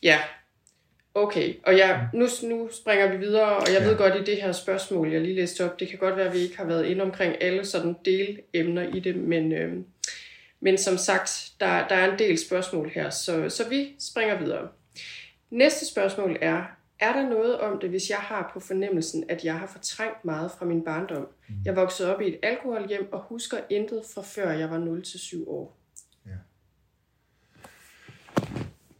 ja, okay. Og jeg, nu, nu springer vi videre, og jeg Ja. ja. ved godt i det her spørgsmål, jeg lige læste op, det kan godt være, at vi ikke har været inde omkring alle sådan delemner i det, men, øhm, men som sagt, der, der er en del spørgsmål her, så, så vi springer videre. Næste spørgsmål er, er der noget om det, hvis jeg har på fornemmelsen, at jeg har fortrængt meget fra min barndom? Jeg voksede op i et alkoholhjem og husker intet fra før jeg var 0-7 år.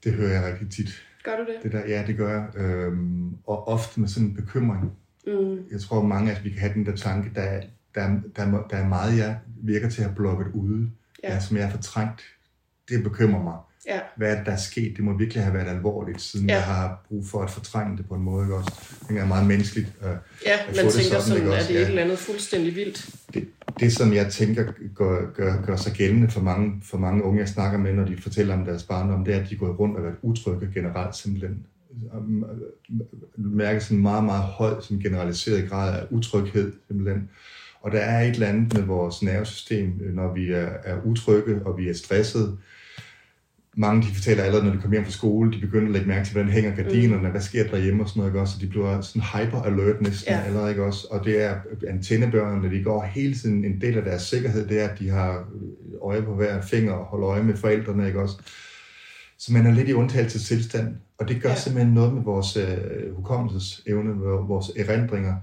Det hører jeg rigtig tit. Gør du det? Det der, ja, det gør jeg. Øhm, og ofte med sådan en bekymring. Mm, Jeg tror, mange af os, vi kan have den der tanke, der, er- der, er- der, er- der er meget, jeg virker til at have blokket ude, Ja. ja. som jeg har fortrængt. Det bekymrer mig. ja, Hvad er det, der er sket? Det må virkelig have været alvorligt, siden Ja. jeg har brug for at fortrænge det på en måde. Ikke også? Det er meget menneskeligt. Øh, ja man det tænker sådan, sådan, ikke også? det er Ja. et eller andet fuldstændig vildt. det, det, som jeg tænker gør, gør, gør sig gældende for mange, for mange unge, jeg snakker med, når de fortæller om deres barndom, det er, at de går rundt og været utrygge generelt simpelthen. Sådan en meget, meget høj, sådan generaliseret grad af utryghed simpelthen. Og der er et eller andet med vores nervesystem, øh, når vi er, er utrygge og vi er stressede. Mange de fortæller allerede, når de kommer hjem fra skole, de begynder at lægge mærke til, hvordan hænger gardinerne, mm. hvad sker der derhjemme og sådan noget, ikke også? Så de bliver sådan hyper alert næsten Ja. allerede, ikke også? Og det er antennebørnene, de går hele tiden, en del af deres sikkerhed, det er, at de har øje på hver finger og holder øje med forældrene, ikke også? Så man er lidt i undtagelsestilstand, og det gør Ja. simpelthen noget med vores øh, hukommelsesevne, vores erindringer.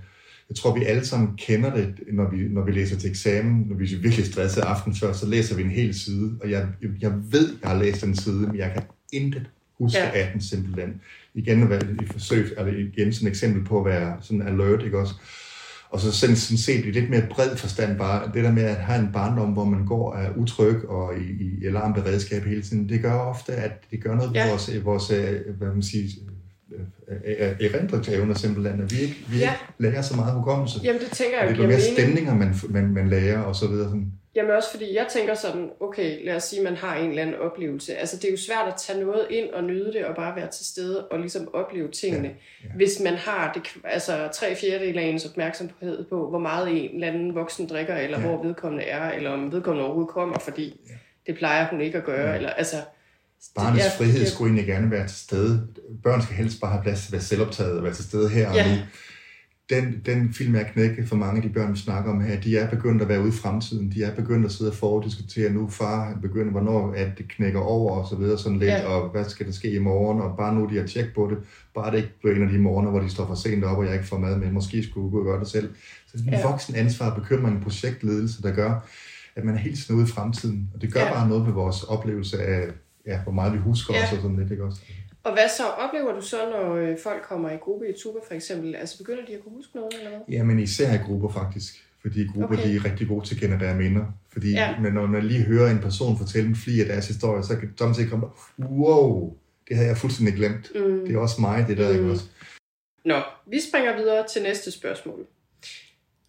Jeg tror, vi alle sammen kender det, når vi, når vi læser til eksamen. Når vi er virkelig stresset aften før, så læser vi en hel side. Og jeg, jeg ved, jeg har læst den side, men jeg kan intet huske Ja. af den simpelthen. Igen i forsøg, eller igen sådan et eksempel på at være sådan alert, ikke også? Og så sådan, sådan set i lidt mere bred forstand bare, det der med at have en barndom, hvor man går er utryg og i, i alarmberedskab hele tiden, det gør ofte, at det gør noget ved Ja. vores, vores, øh, hvad man siger, erindringsevner simpelthen, at vi ikke, vi Ja. ikke lærer så meget hukommelse. Jamen det tænker jeg det jo er giver mere mening. stemninger, man, man, man lærer og så videre. Sådan. Jamen også fordi jeg tænker sådan, okay, lad os sige, at man har en eller anden oplevelse. Altså det er jo svært at tage noget ind og nyde det og bare være til stede og ligesom opleve tingene. Ja, Ja. Hvis man har det, altså tre fjerdedel af ens opmærksomhed på, hvor meget en eller anden voksen drikker, eller. Ja. hvor vedkommende er, eller om vedkommende overhovedet kommer, fordi Ja. det plejer hun ikke at gøre. Ja. Eller, altså, Barnets det- frihed skulle egentlig gerne være til stede. Børn skal helst bare have plads til at være selvoptaget og være til stede her og Ja. nu. Den, den film er knækket for mange af de børn, vi snakker om her. De er begyndt at være ude i fremtiden. De er begyndt at sidde og fordiskutere nu. Far begynder, hvornår at det knækker over og så videre sådan lidt. Ja. Ja. Og hvad skal der ske i morgen? Og bare nu de har tjek på det. Bare det ikke bliver en af de morgener, hvor de står for sent op, og jeg ikke får mad med. Måske skulle gå og gøre det selv. Så det er en Ja. voksen ansvar, bekymring, projektledelse, der gør, at man er helt tiden ude i fremtiden. Og det gør Ja. ja. bare noget med vores oplevelse af, ja, hvor meget vi husker Ja. os og sådan lidt, ikke også? Og hvad så oplever du så, når øh, folk kommer i gruppe i Tuba for eksempel? Altså begynder de at kunne huske noget eller hvad? Jamen især i grupper faktisk. Fordi grupper Okay. de er rigtig gode til at generere minder. Fordi Ja. men når man lige hører en person fortælle en fli af deres historie, så kan samtidig komme wow, det havde jeg fuldstændig glemt. Mm. Det er også mig, det der, Mm. ikke også? Nå, vi springer videre til næste spørgsmål.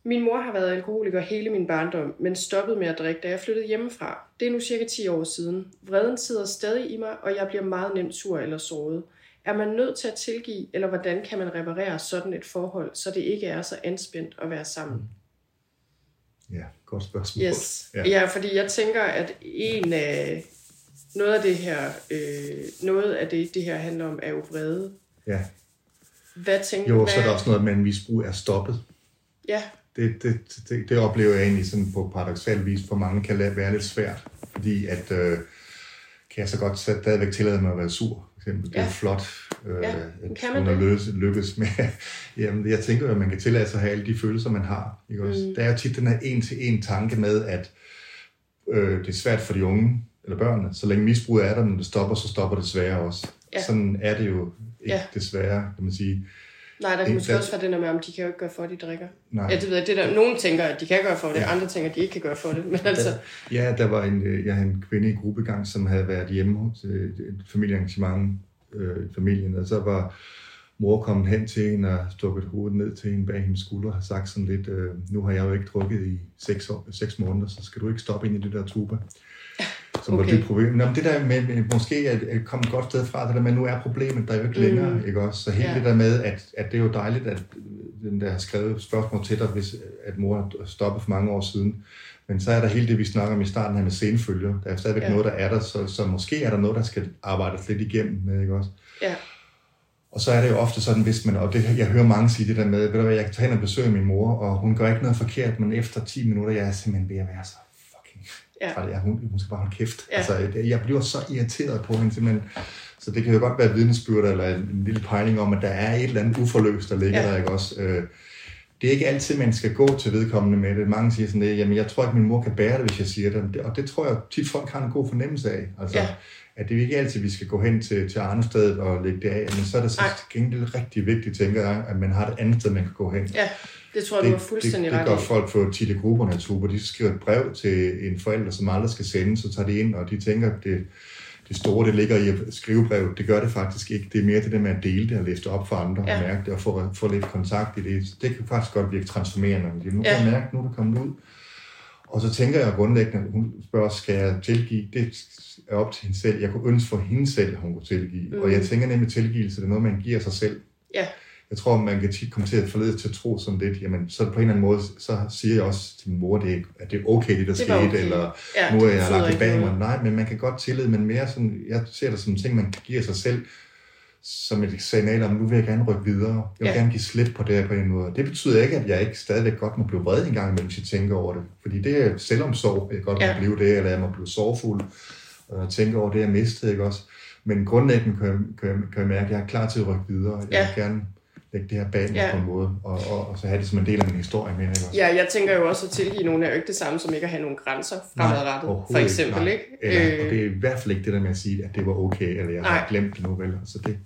Min mor har været alkoholiker hele min barndom, men stoppede med at drikke, da jeg flyttede hjemmefra. Det er nu cirka 10 år siden. Vreden sidder stadig i mig, og jeg bliver meget nemt sur eller såret. Er man nødt til at tilgive, eller hvordan kan man reparere sådan et forhold, så det ikke er så anspændt at være sammen? Ja, godt spørgsmål. Yes. Ja. Ja. fordi jeg tænker, at en af noget af det her, øh, noget af det, det her handler om, er jo vrede. ja. Hvad tænker Jo, hvad, så er der også noget med, at misbrug er stoppet. Ja, Det, det, det, det oplever jeg egentlig sådan på paradoxal vis, for mange kan være lidt svært. Fordi at, øh, kan jeg så godt stadigvæk tillade mig at være sur. For eksempel. Det er flot. øh, Ja, at kan man hun har det? løs, lykkes med. Jamen, jeg tænker jo, at man kan tillade sig at have alle de følelser, man har. Ikke også? Mm. Der er jo tit den her en-til-en tanke med, at øh, det er svært for de unge, eller børnene. Så længe misbruget er der, når det stopper, så stopper det desværre også. Ja. Sådan er det jo ikke Ja. desværre, kan man sige. Nej, der kan måske der- også være det der med, om de kan jo ikke gøre for, at de drikker. Nej. Ja, det ved jeg. Det der, nogen tænker, at de kan gøre for det, Ja. andre tænker, at de ikke kan gøre for det. Men altså, Ja, der var en, øh, jeg havde en kvinde i gruppegang, som havde været hjemme til et familiearrangement øh, i familien, og så var mor kommet hen til hende og stukket hovedet ned til hende bag hendes skulder og har sagt sådan lidt, øh, nu har jeg jo ikke drukket i seks, år, seks måneder, så skal du ikke stoppe ind i det der tuba. Som okay. Var det problem. Nå, men det der med, med måske at, at komme et godt sted fra, det der med, nu er problemet der jo ikke Mm. længere, ikke også? Så hele Ja. det der med, at, at det er jo dejligt, at den der har skrevet spørgsmål til dig, hvis at mor har stoppet for mange år siden. Men så er der hele det, vi snakker om i starten her med senfølger. Der er stadigvæk Ja. noget, der er der, så, så måske er der noget, der skal arbejdes lidt igennem med, ikke også? ja, Og så er det jo ofte sådan, hvis man, og det, jeg hører mange sige det der med, ved du hvad, jeg kan tage hen og besøge min mor, og hun gør ikke noget forkert, men efter 10 minutter, jeg er simpelthen ved at være så Ja. træt. Ja, hun, hun skal bare holde kæft. Ja. Altså, jeg bliver så irriteret på hende simpelthen. Så det kan jo godt være et vidnesbyrd eller en, en lille pejling om, at der er et eller andet uforløst, der ligger Ja. der, ikke også? Øh, det er ikke altid, man skal gå til vedkommende med det. Mange siger sådan det, jamen jeg tror ikke, min mor kan bære det, hvis jeg siger det. Og det tror jeg tit folk har en god fornemmelse af. Altså, Ja. At det er ikke altid, vi skal gå hen til, til Arnestedet og lægge det af. Men så er det så til gengæld rigtig vigtigt, tænker jeg, at man har et andet sted, man kan gå hen. ja, det tror jeg, du har fuldstændig det, det gør ret i. folk på i grupperne tuber. De skriver et brev til en forælder, som aldrig skal sende, så tager de ind, og de tænker, at det, det store, det ligger i at skrive brev. Det gør det faktisk ikke. Det er mere det der med at dele det og læse det op for andre Ja. og mærke det og få, få lidt kontakt i det. Det kan faktisk godt virke transformerende. Nu Ja. kan jeg mærke, nu er det kommet ud. Og så tænker jeg grundlæggende, hun spørger, skal jeg tilgive? Det er op til hende selv. Jeg kunne ønske for hende selv, at hun kunne tilgive. Mm. Mm. Og jeg tænker nemlig, tilgivelse det er noget, man giver sig selv. Ja, Jeg tror, man kan tit komme til at forlede til at tro sådan lidt, jamen, så på en eller anden måde, så siger jeg også til min mor, det er, at det er okay, det der Det skete, okay. eller ja nu er jeg lagt det bag mig. Nej, men man kan godt tillide, men mere sådan, jeg ser det som en ting, man giver sig selv, som et signal om, nu vil jeg gerne rykke videre. Jeg vil Ja. gerne give slip på det her på en måde. Det betyder ikke, at jeg ikke stadigvæk godt må blive vred en gang imellem, hvis jeg tænker over det. Fordi det er selvomsorg, jeg godt må Ja. blive det, eller jeg må blive sorgfuld, og tænke over det, jeg mistede, ikke også? Men grundlæggende kan jeg, kan, jeg, kan jeg mærke, at jeg er klar til at rykke videre. Jeg Ja. vil gerne lægge det her bag mig Ja. på en måde, og, og, og, så have det som en del af min historie med, ikke også? Ja, jeg tænker jo også, at tilgive nogen er jo ikke det samme som ikke at have nogle grænser fremadrettet, for overhovedet eksempel, nej. ikke? Eller, og Øh, det er i hvert fald ikke det der med at sige, at det var okay, eller jeg Nej. har glemt det nu, vel? Altså det,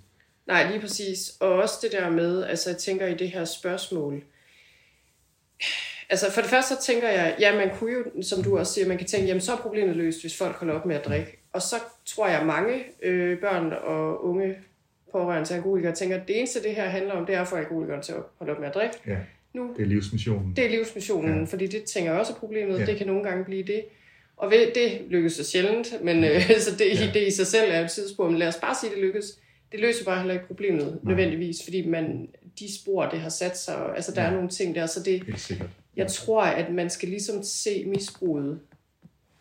Nej, lige præcis. Og også det der med, altså jeg tænker i det her spørgsmål, altså for det første så tænker jeg, ja man kunne jo, som du også siger, man kan tænke, jamen så er problemet løst, hvis folk holder op med at drikke. Og så tror jeg mange øh, børn og unge pårørende til alkoholikere tænker, at det eneste det her handler om, det er at få alkoholikeren til at holde op med at drikke. ja, Nu, det er livsmissionen. det er livsmissionen, ja. Fordi det tænker jeg også er problemet, ja. Det kan nogle gange blive det. Og ved, det lykkes så sjældent, men øh, så det, ja. Det i sig selv er et tidsspur, men lad os bare sige, at det lykkes. Det løser bare heller ikke problemet Nej. nødvendigvis, fordi man, de spor, det har sat sig, altså der ja. er nogle ting der, så det. Jeg tror, at man skal ligesom se misbruget,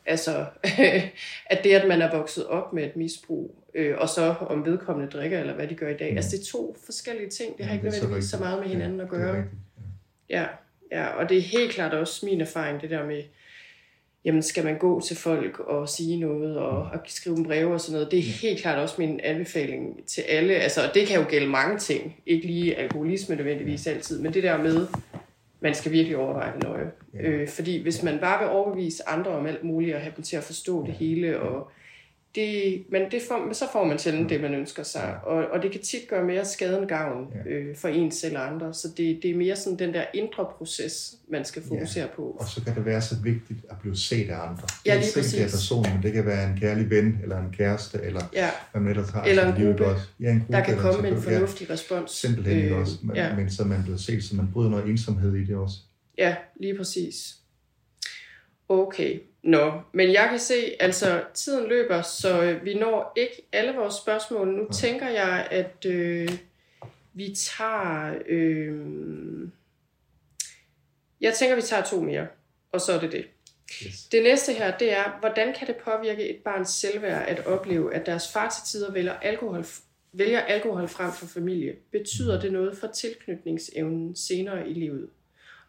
altså at det, at man er vokset op med et misbrug, øh, og så om vedkommende drikker, eller hvad de gør i dag, Mm. altså det er to forskellige ting, det har Ja, ikke er så nødvendigvis så rigtigt. meget med hinanden Ja, at gøre. rigtigt. Ja, ja, og det er helt klart også min erfaring, det der med, jamen skal man gå til folk og sige noget og, og skrive en brev og sådan noget. Det er helt klart også min anbefaling til alle. Altså, og det kan jo gælde mange ting. Ikke lige alkoholisme nødvendigvis altid, men det der med, man skal virkelig overveje det nøje. Ja. Øh, fordi hvis man bare vil overbevise andre om alt muligt og have dem til at forstå det hele, og det, men det får, så får man sjældent det, man ønsker sig. Og, og det kan tit gøre mere skade end gavn Ja. øh, for en selv og andre. Så det, det er mere sådan den der indre proces, man skal fokusere på. Og så kan det være så vigtigt at blive set af andre. Ja, lige er ikke er præcis. personen, men det kan være en kærlig ven, eller en kæreste, eller Ja, hvad man ellers har. Eller en gruppe, også? Ja, en gruppe. der kan eller komme en selvfølgelig- ja, fornuftig respons. Simpelthen ikke også, men, ja. men så man bliver set, så man bryder noget ensomhed i det også. Ja, lige præcis. Okay, nå. Men jeg kan se, altså tiden løber, så øh, vi når ikke alle vores spørgsmål. Nu Ja. tænker jeg, at øh, vi tager... Øh, jeg tænker, vi tager to mere, og så er det det. Yes. Det næste her, det er, hvordan kan det påvirke et barns selvværd at opleve, at deres far til tider vælger alkohol, vælger alkohol frem for familie? Betyder det noget for tilknytningsevnen senere i livet?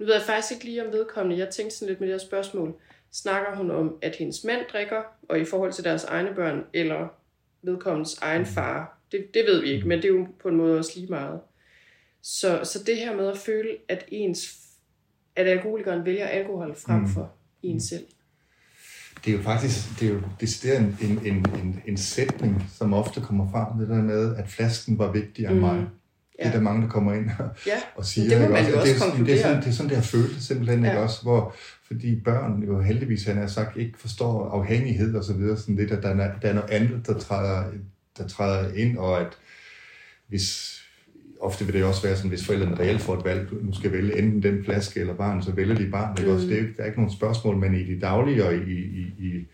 Nu ved jeg faktisk ikke lige om vedkommende. Jeg tænkte sådan lidt med det her spørgsmål. Snakker hun om, at hendes mand drikker, og i forhold til deres egne børn, eller vedkommens egen far. Det, det ved vi ikke, men det er jo på en måde også lige meget. Så, så det her med at føle, at ens at alkoholikeren vælger alkohol frem for mm. en selv. Det er jo faktisk det er jo decideret en, en, en, en, en sætning, som ofte kommer frem, det der med, at flasken var vigtigere end mig. Det Ja. er der mange, der kommer ind og, Ja, og siger. det må man At også det, er, det, er sådan, det er sådan, det har følt simpelthen, Ja. ikke også? Hvor, fordi børn jo heldigvis, han har sagt, ikke forstår afhængighed og så videre, sådan lidt, at der er, der er noget andet, der træder, der træder ind, og at hvis, ofte vil det jo også være sådan, hvis forældrene reelt får et valg, nu skal vælge enten den flaske eller barn, så vælger de barn. Ikke? Også, det er, der er ikke nogen spørgsmål, men i det daglige og i, i, i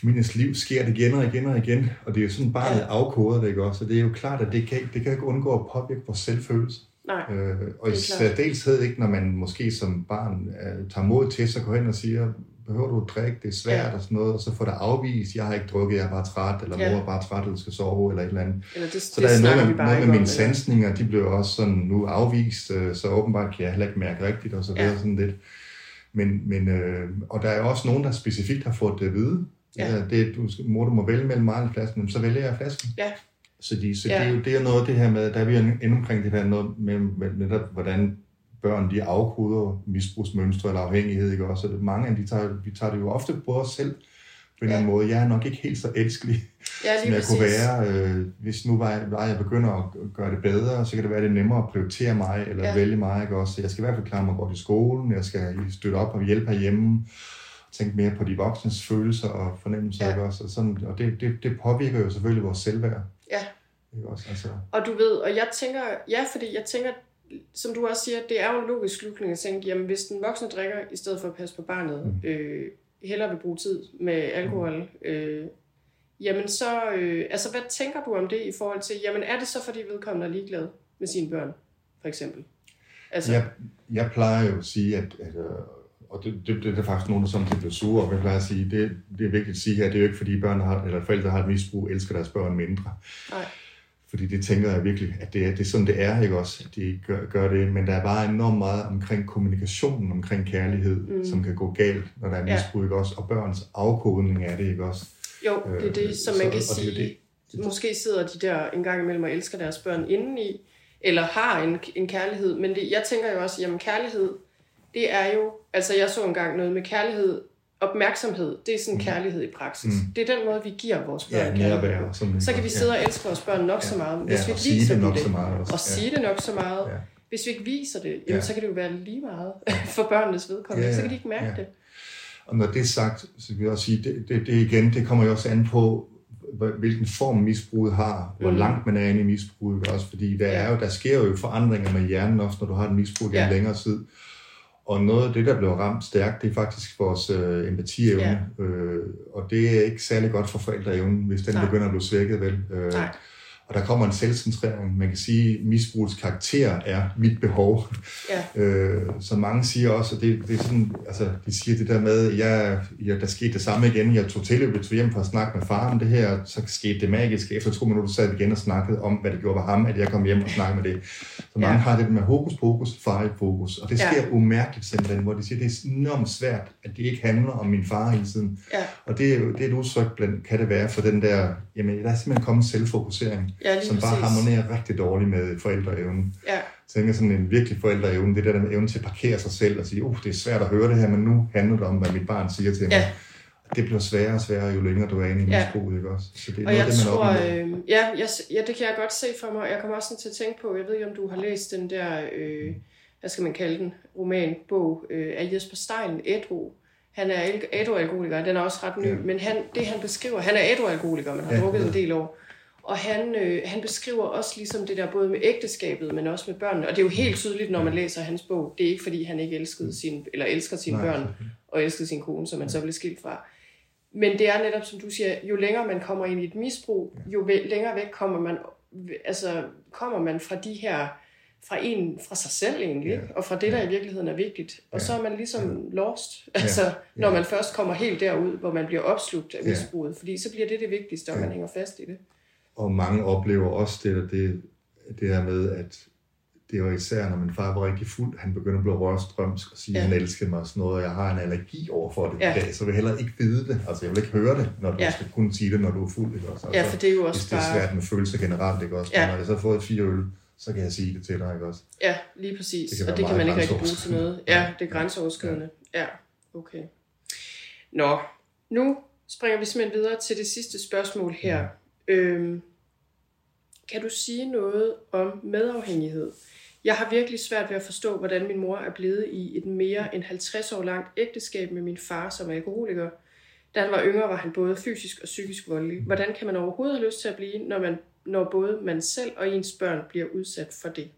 familiens liv sker det igen og igen og igen, og det er jo sådan, barnet Ja. afkoder det, ikke også? Så det er jo klart, at det kan, det kan ikke undgå at påvirke vores selvfølelse. Nej, Øh, og i Det er særdeleshed ikke, når man måske som barn øh, tager mod til sig, går hen og siger, behøver du at drikke, det er svært Ja. og sådan noget, og så får det afvist, jeg har ikke drukket, jeg er bare træt, eller Ja. mor er bare træt, eller skal sove, eller et eller andet. eller det, Så det der er snakker noget, med, bare noget med mine sansninger, de blev også sådan nu afvist, øh, så åbenbart kan jeg heller ikke mærke rigtigt, og så videre Ja. sådan lidt. Men, men, øh, og der er også nogen, der specifikt har fået det at vide. Ja. Ja. Det, du, mor, du må vælge mellem mig og flasken, men så vælger jeg flasken. Ja. Så, de, så Ja. det, er jo, det er noget af det her med, der er vi inde omkring det der noget med, med netop, hvordan børn de afkoder misbrugsmønstre eller afhængighed, ikke også? Så det, mange af de tager, vi tager det jo ofte på os selv, på en eller anden måde. Jeg er nok ikke helt så elskelig, Ja, som jeg kunne præcis. være. Øh, hvis nu var jeg, var jeg begynder at gøre det bedre, så kan det være, det er nemmere at prioritere mig, eller Ja. ja. vælge mig, ikke også? Så jeg skal i hvert fald klare mig godt i skolen, jeg skal støtte op og hjælpe herhjemme, tænke mere på de voksnes følelser og fornemmelser, Ja. ikke også? Og, sådan, og det, det, det påvirker jo selvfølgelig vores selvværd, Ja, ikke også? Altså, og du ved, og jeg tænker, ja, fordi jeg tænker, som du også siger, det er jo en logisk slutning at tænke, jamen hvis den voksne drikker, i stedet for at passe på barnet, mm. øh, hellere vil bruge tid med alkohol, øh, jamen så, øh, altså hvad tænker du om det i forhold til, jamen er det så fordi vedkommende er ligeglad med sine børn, for eksempel? Altså, Jeg, jeg plejer jo at sige, at, at øh, og det, det, det er faktisk nogen, der sådan bliver sure, og jeg plejer at sige, det, det er vigtigt at sige her, det er jo ikke fordi børn har, eller forældre har et misbrug, elsker deres børn mindre. nej, Fordi det tænker jeg virkelig, at det er, det er sådan, det er, ikke også, at de gør, gør det. Men der er bare enormt meget omkring kommunikationen, omkring kærlighed, Mm. som kan gå galt, når der er Ja. misbrug, ikke også? Og børns afkodning af det, ikke også? jo, det er det, som man Øh, kan så- og det er sige, jo måske sidder de der en gang imellem og elsker deres børn indeni, eller har en, en kærlighed, men det, jeg tænker jo også, jamen kærlighed, det er jo, altså jeg så engang noget med kærlighed, opmærksomhed, det er sådan kærlighed i praksis. Mm. Det er den måde, vi giver vores børn Ja, kærlighed. nærvær. Som, Så kan vi sidde og elske vores børn nok så meget, hvis ja, vi ikke sige viser det nok det, så meget også. og sige det nok så meget. Ja. Hvis vi ikke viser det, jamen, Ja. så kan det jo være lige meget for børnenes vedkommende, Ja, ja, så kan de ikke mærke ja. det. Og når det er sagt, så vil jeg også sige, det, det, det igen, det kommer jo også an på, hvilken form misbruget har, hvor Mm. langt man er inde i misbruget også, fordi der, Ja. er jo, der sker jo forandringer med hjernen også, når du har et misbrug gennem Ja. længere tid. Og noget af det, der bliver ramt stærkt, det er faktisk vores øh, empatievne, øh, og det er ikke særlig godt for forældreevnen, hvis den. Nej. begynder at blive svækket, vel? Øh, Nej. Og der kommer en selvcentrering. Man kan sige, at misbrugets karakter er mit behov. Ja, Øh, så mange siger også, at det, det er sådan, altså, de siger det der med, jeg, ja, der skete det samme igen, jeg tog til, jeg tog hjem for at snakke med far om det her, så skete det magisk. Efter to minutter sad vi igen og snakkede om, hvad det gjorde ved ham, at jeg kom hjem og snakkede med det. Så mange Ja. ja. har det med hokus pokus, far i fokus, og det Ja. sker umærkeligt simpelthen, hvor de siger, det er enormt svært, at det ikke handler om min far hele tiden. ja, Og det er det er et udtryk, blandt, kan det være for den der, jamen der er simpelthen kommet en selvfokusering, ja som bare præcis. harmonerer rigtig dårligt med forældreevnen Ja, jeg tænker sådan en virkelig forældreevne, det der med evnen til at parkere sig selv og sige, uh, det er svært at høre det her, men nu handler det om, hvad mit barn siger til mig. Ja. Det bliver sværere og sværere, jo længere du er inde i Ja. misbruget, ikke også? Så det er Og noget jeg det, man tror, oplever. øh, ja, jeg, ja, det kan jeg godt se for mig. Jeg kommer også sådan til at tænke på, jeg ved ikke, om du har læst den der, øh, hvad skal man kalde den, roman, bog øh, af Jesper Stein, Ædru. Han er al- ædru-alkoholiker, den er også ret ny, Ja. men han, det han beskriver, han er ædru-alkoholiker, men har Ja, drukket ja. en del år. Og han, øh, han beskriver også ligesom det der både med ægteskabet, men også med børnene. Og det er jo helt tydeligt, når man læser hans bog. Det er ikke fordi, han ikke elskede sin, eller elsker sine Nej, børn og elskede sin kone, som man så blev skilt fra. Men det er netop, som du siger, jo længere man kommer ind i et misbrug, jo længere væk kommer man, altså, kommer man fra de her, fra en, fra sig selv egentlig, ja. og fra det, der i virkeligheden er vigtigt. Og Ja. så er man ligesom lost, altså, når man først kommer helt derud, hvor man bliver opslugt af misbruget, fordi så bliver det det vigtigste, og Ja. man hænger fast i det. Og mange oplever også det, det, det her med, at det var især, når min far var rigtig fuld, han begyndte at blive rørstrømsk og sige, Ja. han elskede mig og sådan noget, og jeg har en allergi over for det Ja. i dag, så jeg vil heller ikke vide det. Altså, jeg vil ikke høre det, når du Ja. skal kunne sige det, når du er fuld, ikke også? Altså, Ja, for det er jo hvis også det er bare... svært med følelser generelt, ikke også? Ja. Når jeg så har fået fire øl, så kan jeg sige det til dig, ikke også? Ja, lige præcis. Det og det kan man ikke rigtig bruge til noget. Ja, det er grænseoverskridende. Ja, okay. Nå, nu springer vi simpelthen videre til det sidste spørgsmål her. Øhm, kan du sige noget om medafhængighed? Jeg har virkelig svært ved at forstå, hvordan min mor er blevet i et mere end 50 år langt ægteskab med min far som alkoholiker. Da han var yngre, var han både fysisk og psykisk voldelig. Hvordan kan man overhovedet have lyst til at blive, når, man, når både man selv og ens børn bliver udsat for det?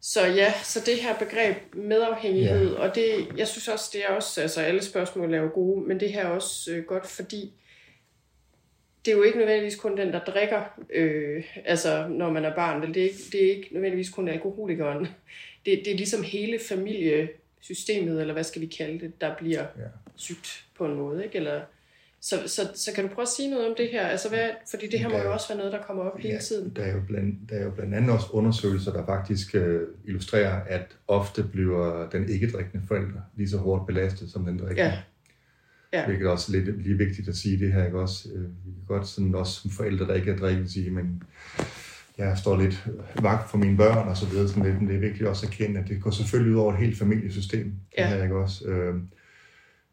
Så ja, så det her begreb medafhængighed, ja. og det, jeg synes også, det er også, altså alle spørgsmål er jo gode, men det her er også øh, godt, fordi det er jo ikke nødvendigvis kun den, der drikker, øh, altså når man er barn? Det, er ikke, det er ikke nødvendigvis kun alkoholikeren. Det, det er ligesom hele familiesystemet, eller hvad skal vi kalde det, der bliver Ja. sygt på en måde, ikke? Eller, så, så, så kan du prøve at sige noget om det her? Altså, hvad, fordi det her må Ja. jo også være noget, der kommer op hele tiden. Der er, jo blandt, der er jo blandt andet også undersøgelser, der faktisk øh, illustrerer, at ofte bliver den ikke-drikkende forælder lige så hårdt belastet som den drikkende. Ja. Ja. Hvilket er også lidt lige vigtigt at sige det her, ikke også? Øh, Vi kan godt sådan også som forældre, der ikke er drikkende, sige, men jeg står lidt vagt for mine børn og så videre, sådan lidt, men det er vigtigt også at erkende, at det går selvfølgelig ud over et helt familiesystem, det Ja. her, ikke også? Øh,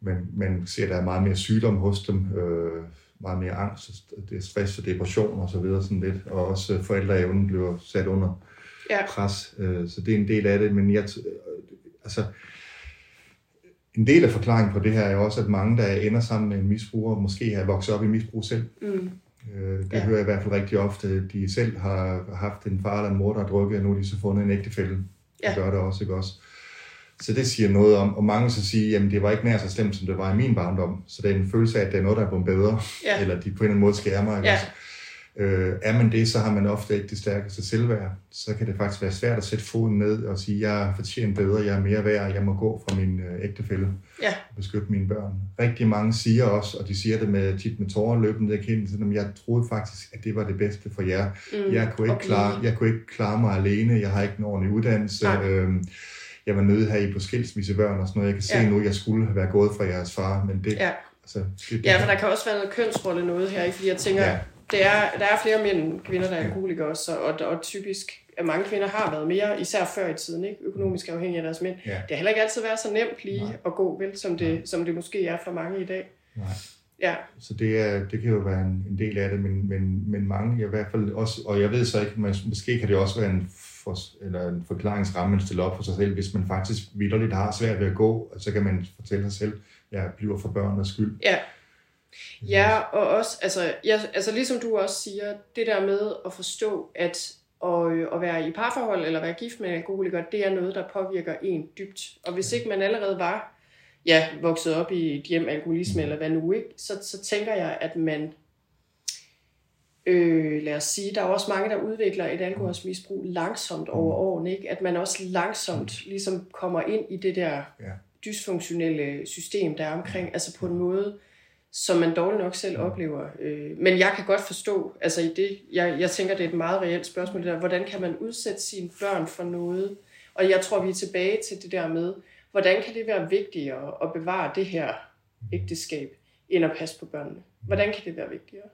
men man ser, at der er meget mere sygdom hos dem, øh, meget mere angst, det er stress og depression og så videre sådan lidt, og også forældreevnen bliver sat under Ja. pres, øh, så det er en del af det, men jeg, øh, altså, en del af forklaringen på det her er jo også, at mange, der ender sammen med en misbruger, måske har vokset op i misbrug selv. Mm. Øh, det ja. hører jeg i hvert fald rigtig ofte. De selv har haft en far eller en mor, der har drukket, og nu har de så fundet en ægtefælde. Ja. Det gør det også, ikke også? Så det siger noget om, og mange så siger, jamen det var ikke nær så slemt, som det var i min barndom. Så det er en følelse af, at det er noget, der er blevet bedre, Ja. eller de på en eller anden måde skærmer. Ikke Ja. Øh, er man det, så har man ofte ikke det stærkeste selvværd. Så kan det faktisk være svært at sætte foden ned og sige, jeg fortjener bedre, jeg er mere værd, jeg må gå fra min øh, ægtefælde Ja. og beskytte mine børn. Rigtig mange siger også, og de siger det med, tit med tårer løbende ad kinden, at jeg troede faktisk, at det var det bedste for jer. Mm. Jeg kunne, ikke blive- klare, jeg kunne ikke klare mig alene, jeg har ikke en ordentlig uddannelse. Nej. Øhm, jeg var nødt her i på skilsmissebørn og sådan noget. Jeg kan se Ja. nu, at jeg skulle have været gået fra jeres far, men det, Ja. altså, det, Ja, for der kan også være noget kønsrolle noget her, fordi jeg tænker, ja. Ja. det er, der er flere mænd end kvinder, der er alkoholikere også, og, og typisk, at mange kvinder har været mere, især før i tiden, ikke? økonomisk afhængige af deres mænd. Ja. Det har heller ikke altid været så nemt lige Nej. at gå, vel, som det, Nej. som det måske er for mange i dag. Nej. Ja, Så det, er, det kan jo være en, en del af det, men, men, men mange i hvert fald også, og jeg ved så ikke, men måske kan det også være en, for, eller en forklaringsramme, man stiller op for sig selv, hvis man faktisk vidderligt har svært ved at gå, så kan man fortælle sig selv, jeg bliver for børnenes skyld. ja. Ja, og også, altså, jeg, altså ligesom du også siger, det der med at forstå, at og, at være i parforhold eller være gift med en alkoholiker, det er noget, der påvirker en dybt. Og hvis ikke man allerede var ja, vokset op i et hjem alkoholisme eller hvad nu, ikke, så, så tænker jeg, at man, øh, lad os sige, der er også mange, der udvikler et alkoholmisbrug langsomt over årene, ikke? at man også langsomt ligesom kommer ind i det der dysfunktionelle system, der er omkring, altså på en måde, som man dårligt nok selv oplever. Øh, Men jeg kan godt forstå, altså i det, jeg, jeg tænker, det er et meget reelt spørgsmål, det der, hvordan kan man udsætte sine børn for noget? Og jeg tror, vi er tilbage til det der med, hvordan kan det være vigtigere at bevare det her ægteskab, end at passe på børnene? Hvordan kan det være vigtigere?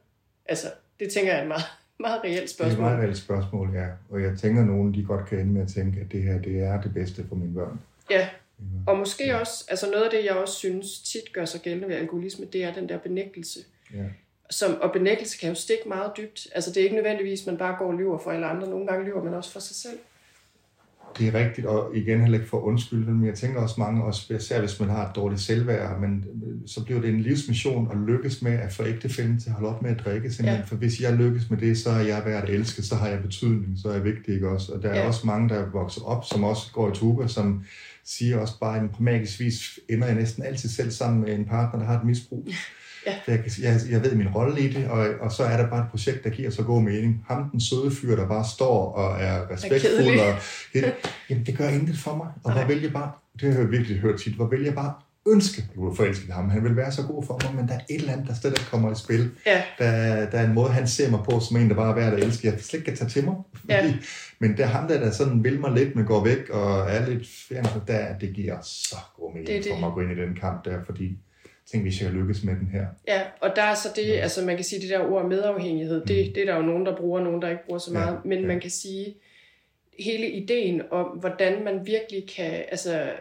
Altså, det tænker jeg er et meget, meget reelt Det er et spørgsmål. meget reelt spørgsmål, ja. Og jeg tænker, at nogen de godt kan ende med at tænke, at det her det er det bedste for mine børn. Ja, og måske også, altså noget af det, jeg også synes tit gør sig gældende ved alkoholisme, det er den der benægtelse. Ja. Som, og benægtelse kan jo stikke meget dybt. Altså det er ikke nødvendigvis, at man bare går og lyver for alle andre. Nogle gange lyver man også for sig selv. Det er rigtigt, og igen heller ikke for undskyld, men jeg tænker også mange, også især hvis man har et dårligt selvværd, men øh, så bliver det en livsmission at lykkes med at få ægtefælden til at holde op med at drikke, simpelthen. Ja. For hvis jeg lykkes med det, så er jeg værd at elske, så har jeg betydning, så er jeg vigtig, ikke også? Og der er Ja. også mange, der er vokset op, som også går i tuba, som siger også bare, at på magisk vis ender jeg næsten altid selv sammen med en partner, der har et misbrug. Ja. For Jeg, jeg, jeg ved min rolle i det, og, og så er der bare et projekt, der giver så god mening. Ham, den søde fyr, der bare står og er respektfuld, kedelig. og, jamen, det gør intet for mig. Og Nej. hvor vil jeg bare, det har jeg virkelig hørt tit, hvor vil jeg bare ønske, at jeg forelsket ham. Han vil være så god for mig, men der er et eller andet, der ikke kommer i spil. Ja. Der, der er en måde, han ser mig på, som en, der bare er værd at elske. Jeg slet ikke kan tage til mig. Fordi, Ja. Men det er ham, der, der sådan vil mig lidt, men går væk og er lidt fjern. Der, det giver så god mening Det er det. for mig at gå ind i den kamp der, fordi tænk, hvis jeg lykkes med den her. Ja, og der er så det, altså man kan sige, det der ord medafhængighed, det, det er der jo nogen, der bruger, nogen, der ikke bruger så Mm. Ja, meget, men ja. man kan sige, hele ideen om, hvordan man virkelig kan altså,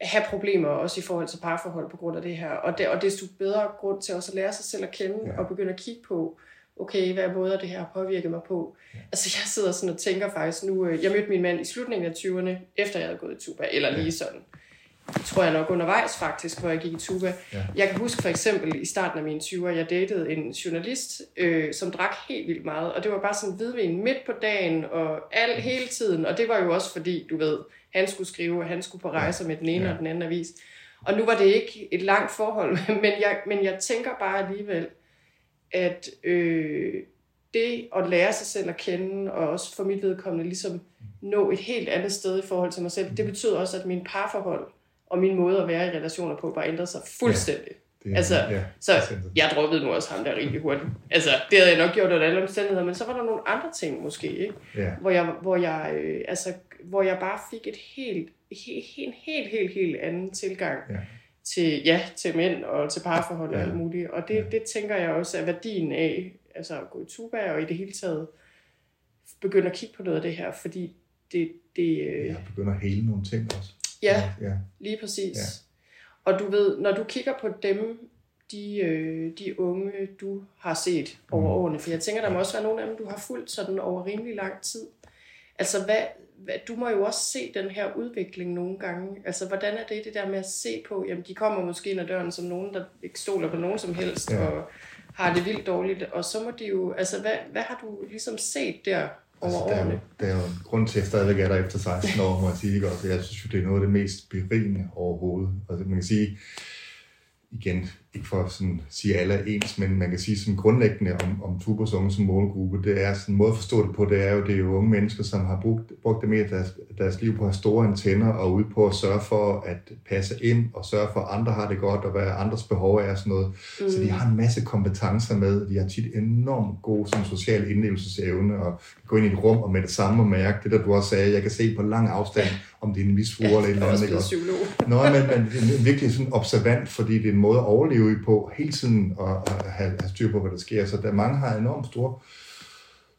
have problemer, også i forhold til parforhold på grund af det her, og, det, og desto bedre grund til også at lære sig selv at kende, Ja. og begynde at kigge på, okay, hvad måder det her har påvirket mig på. Ja. Altså jeg sidder sådan og tænker faktisk nu, øh, jeg mødte min mand i slutningen af 20'erne, efter jeg havde gået i tuba, eller lige sådan, tror jeg nok undervejs faktisk, hvor jeg gik i tuba. Ja. Jeg kan huske for eksempel i starten af mine 20'er, jeg datede en journalist, øh, som drak helt vildt meget, og det var bare sådan hvidvin midt på dagen og al hele tiden, og det var jo også fordi, du ved, han skulle skrive, og han skulle på rejser med den ene Ja. og den anden avis. Og nu var det ikke et langt forhold, men jeg, men jeg tænker bare alligevel, at øh, det at lære sig selv at kende, og også for mit vedkommende ligesom nå et helt andet sted i forhold til mig selv, det betød også, at min parforhold og min måde at være i relationer på bare ændrede sig fuldstændig. Det er, Altså, ja, Så jeg droppede nu også ham der rimelig hurtigt. Altså, det havde jeg nok gjort under alle omstændigheder, men så var der nogle andre ting måske, ikke? ja. Hvor jeg, hvor jeg, øh, altså, hvor jeg bare fik et helt, helt, helt, helt, helt, helt anden tilgang Ja. til, ja, til mænd og til parforhold og Ja. alt muligt. Og det, Ja. det tænker jeg også er værdien af altså at gå i tuba og i det hele taget begynde at kigge på noget af det her, fordi det, det øh, Jeg begynder at hele nogle ting også. Ja, ja. Lige præcis. Ja. Og du ved, når du kigger på dem, de, øh, de unge, du har set over Mm. årene, for jeg tænker, der må også være nogle af dem, du har fulgt sådan over rimelig lang tid. Altså, hvad, hvad, du må jo også se den her udvikling nogle gange. Altså, hvordan er det, det der med at se på, jamen, de kommer måske ind ad døren som nogen, der ikke stoler på nogen som helst, Ja. og har det vildt dårligt, og så må de jo, altså, hvad, hvad har du ligesom set der Altså, der, er jo, der er jo en grund til, at jeg stadigvæk er der efter 16 år, må jeg sige. Ikke? Og jeg synes jo, det er noget af det mest berigende overhovedet. Altså, man kan sige, igen, ikke for at sådan sige, at alle er ens, men man kan sige sådan grundlæggende om, om Tubers unge som målgruppe, det er sådan en måde at forstå det på, det er jo, det er jo unge mennesker, som har brugt, brugt det mere deres, deres liv på at have store antenner og ud på at sørge for at passe ind og sørge for, at andre har det godt og hvad andres behov er og sådan noget. Mm. Så de har en masse kompetencer med. De har tit enormt god sådan, social indlevelsesevne og gå ind i et rum og med det samme og mærke det, der du også sagde, jeg kan se på lang afstand, om det er en misfru eller et eller er andet. Nå, men, men virkelig sådan observant, fordi det er en måde at overleve i på, hele tiden at, at have, have styr på, hvad der sker. Så der mange har enormt store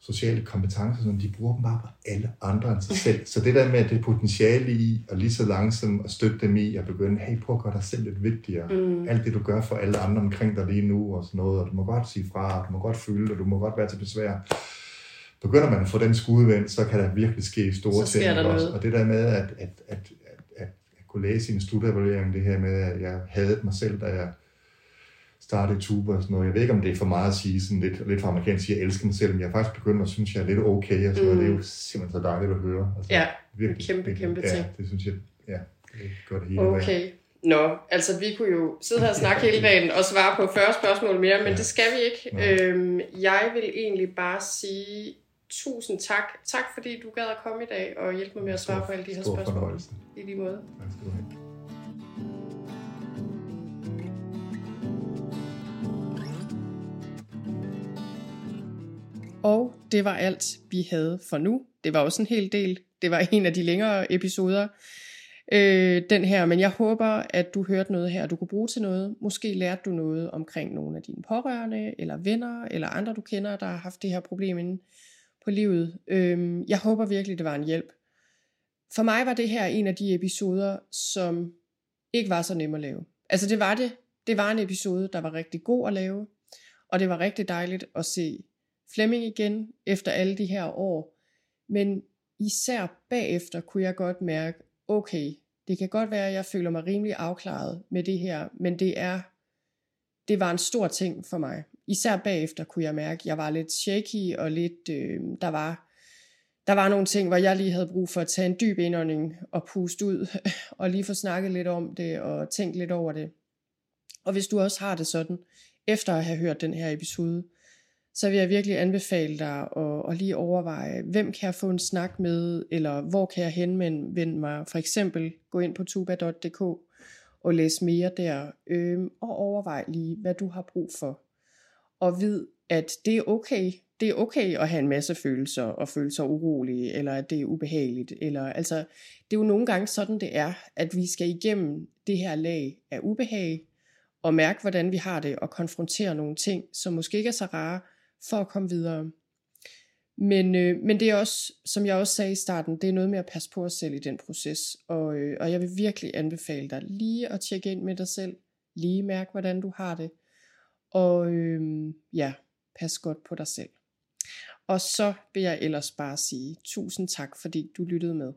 sociale kompetencer, som de bruger dem bare på alle andre end sig selv. Så det der med, at det potentiale i, og lige så langsomt at støtte dem i, at begynde, hey, prøv at gøre dig selv lidt vigtigere. Mm. Alt det, du gør for alle andre omkring dig lige nu, og sådan noget, og du må godt sige fra, og du må godt føle, og du må godt være til besvær. Begynder man at få den skudvendt, så kan der virkelig ske store ting. også? Og det der med, at, at, at, at, at, kunne læse i en slutevaluering, det her med, at jeg havde mig selv, da jeg startede tuba og sådan noget. Jeg ved ikke, om det er for meget at sige, sådan lidt, lidt for amerikansk at sige, at jeg elsker mig selv, men jeg er faktisk begyndt at synes, jeg er lidt okay, og sådan mm. noget. Det er jo simpelthen så dejligt at høre. Altså, Ja, virkelig, kæmpe, virkelig. kæmpe ja, ting. det synes jeg, ja, det gør det hele vejen. Okay. Nå, altså vi kunne jo sidde her og snakke hele dagen og svare på 40 spørgsmål mere, men Ja. det skal vi ikke. Nå. Øhm, jeg vil egentlig bare sige tusind tak. Tak fordi du gad at komme i dag og hjælpe mig med at svare på alle de her spørgsmål. I lige måde. Tak skal du have. Og det var alt, vi havde for nu. Det var også en hel del. Det var en af de længere episoder, øh, den her. Men jeg håber, at du hørte noget her, du kunne bruge til noget. Måske lærte du noget omkring nogle af dine pårørende, eller venner, eller andre du kender, der har haft det her problem inde på livet. Øh, jeg håber virkelig, det var en hjælp. For mig var det her en af de episoder, som ikke var så nem at lave. Altså det var det. Det var en episode, der var rigtig god at lave. Og det var rigtig dejligt at se Flemming igen efter alle de her år. Men især bagefter kunne jeg godt mærke, okay, det kan godt være, at jeg føler mig rimelig afklaret med det her, men det er, det var en stor ting for mig. Især bagefter kunne jeg mærke, at jeg var lidt shaky og lidt, øh, der var, der var nogle ting, hvor jeg lige havde brug for at tage en dyb indånding og puste ud, og lige få snakket lidt om det og tænkt lidt over det. Og hvis du også har det sådan, efter at have hørt den her episode, så vil jeg virkelig anbefale dig at, at lige overveje, hvem kan jeg få en snak med, eller hvor kan jeg henvende mig. For eksempel gå ind på tuba.dk og læs mere der, øh, og overvej lige, hvad du har brug for. Og vid, at det er okay. Det er okay at have en masse følelser, og føle sig urolig, eller at det er ubehageligt. Eller, altså, det er jo nogle gange sådan, det er, at vi skal igennem det her lag af ubehag, og mærke, hvordan vi har det, og konfrontere nogle ting, som måske ikke er så rare, for at komme videre. Men, øh, men det er også, som jeg også sagde i starten, det er noget med at passe på os selv i den proces. Og, øh, og jeg vil virkelig anbefale dig lige at tjekke ind med dig selv. Lige mærke, hvordan du har det. Og øh, ja, pas godt på dig selv. Og så vil jeg ellers bare sige tusind tak, fordi du lyttede med.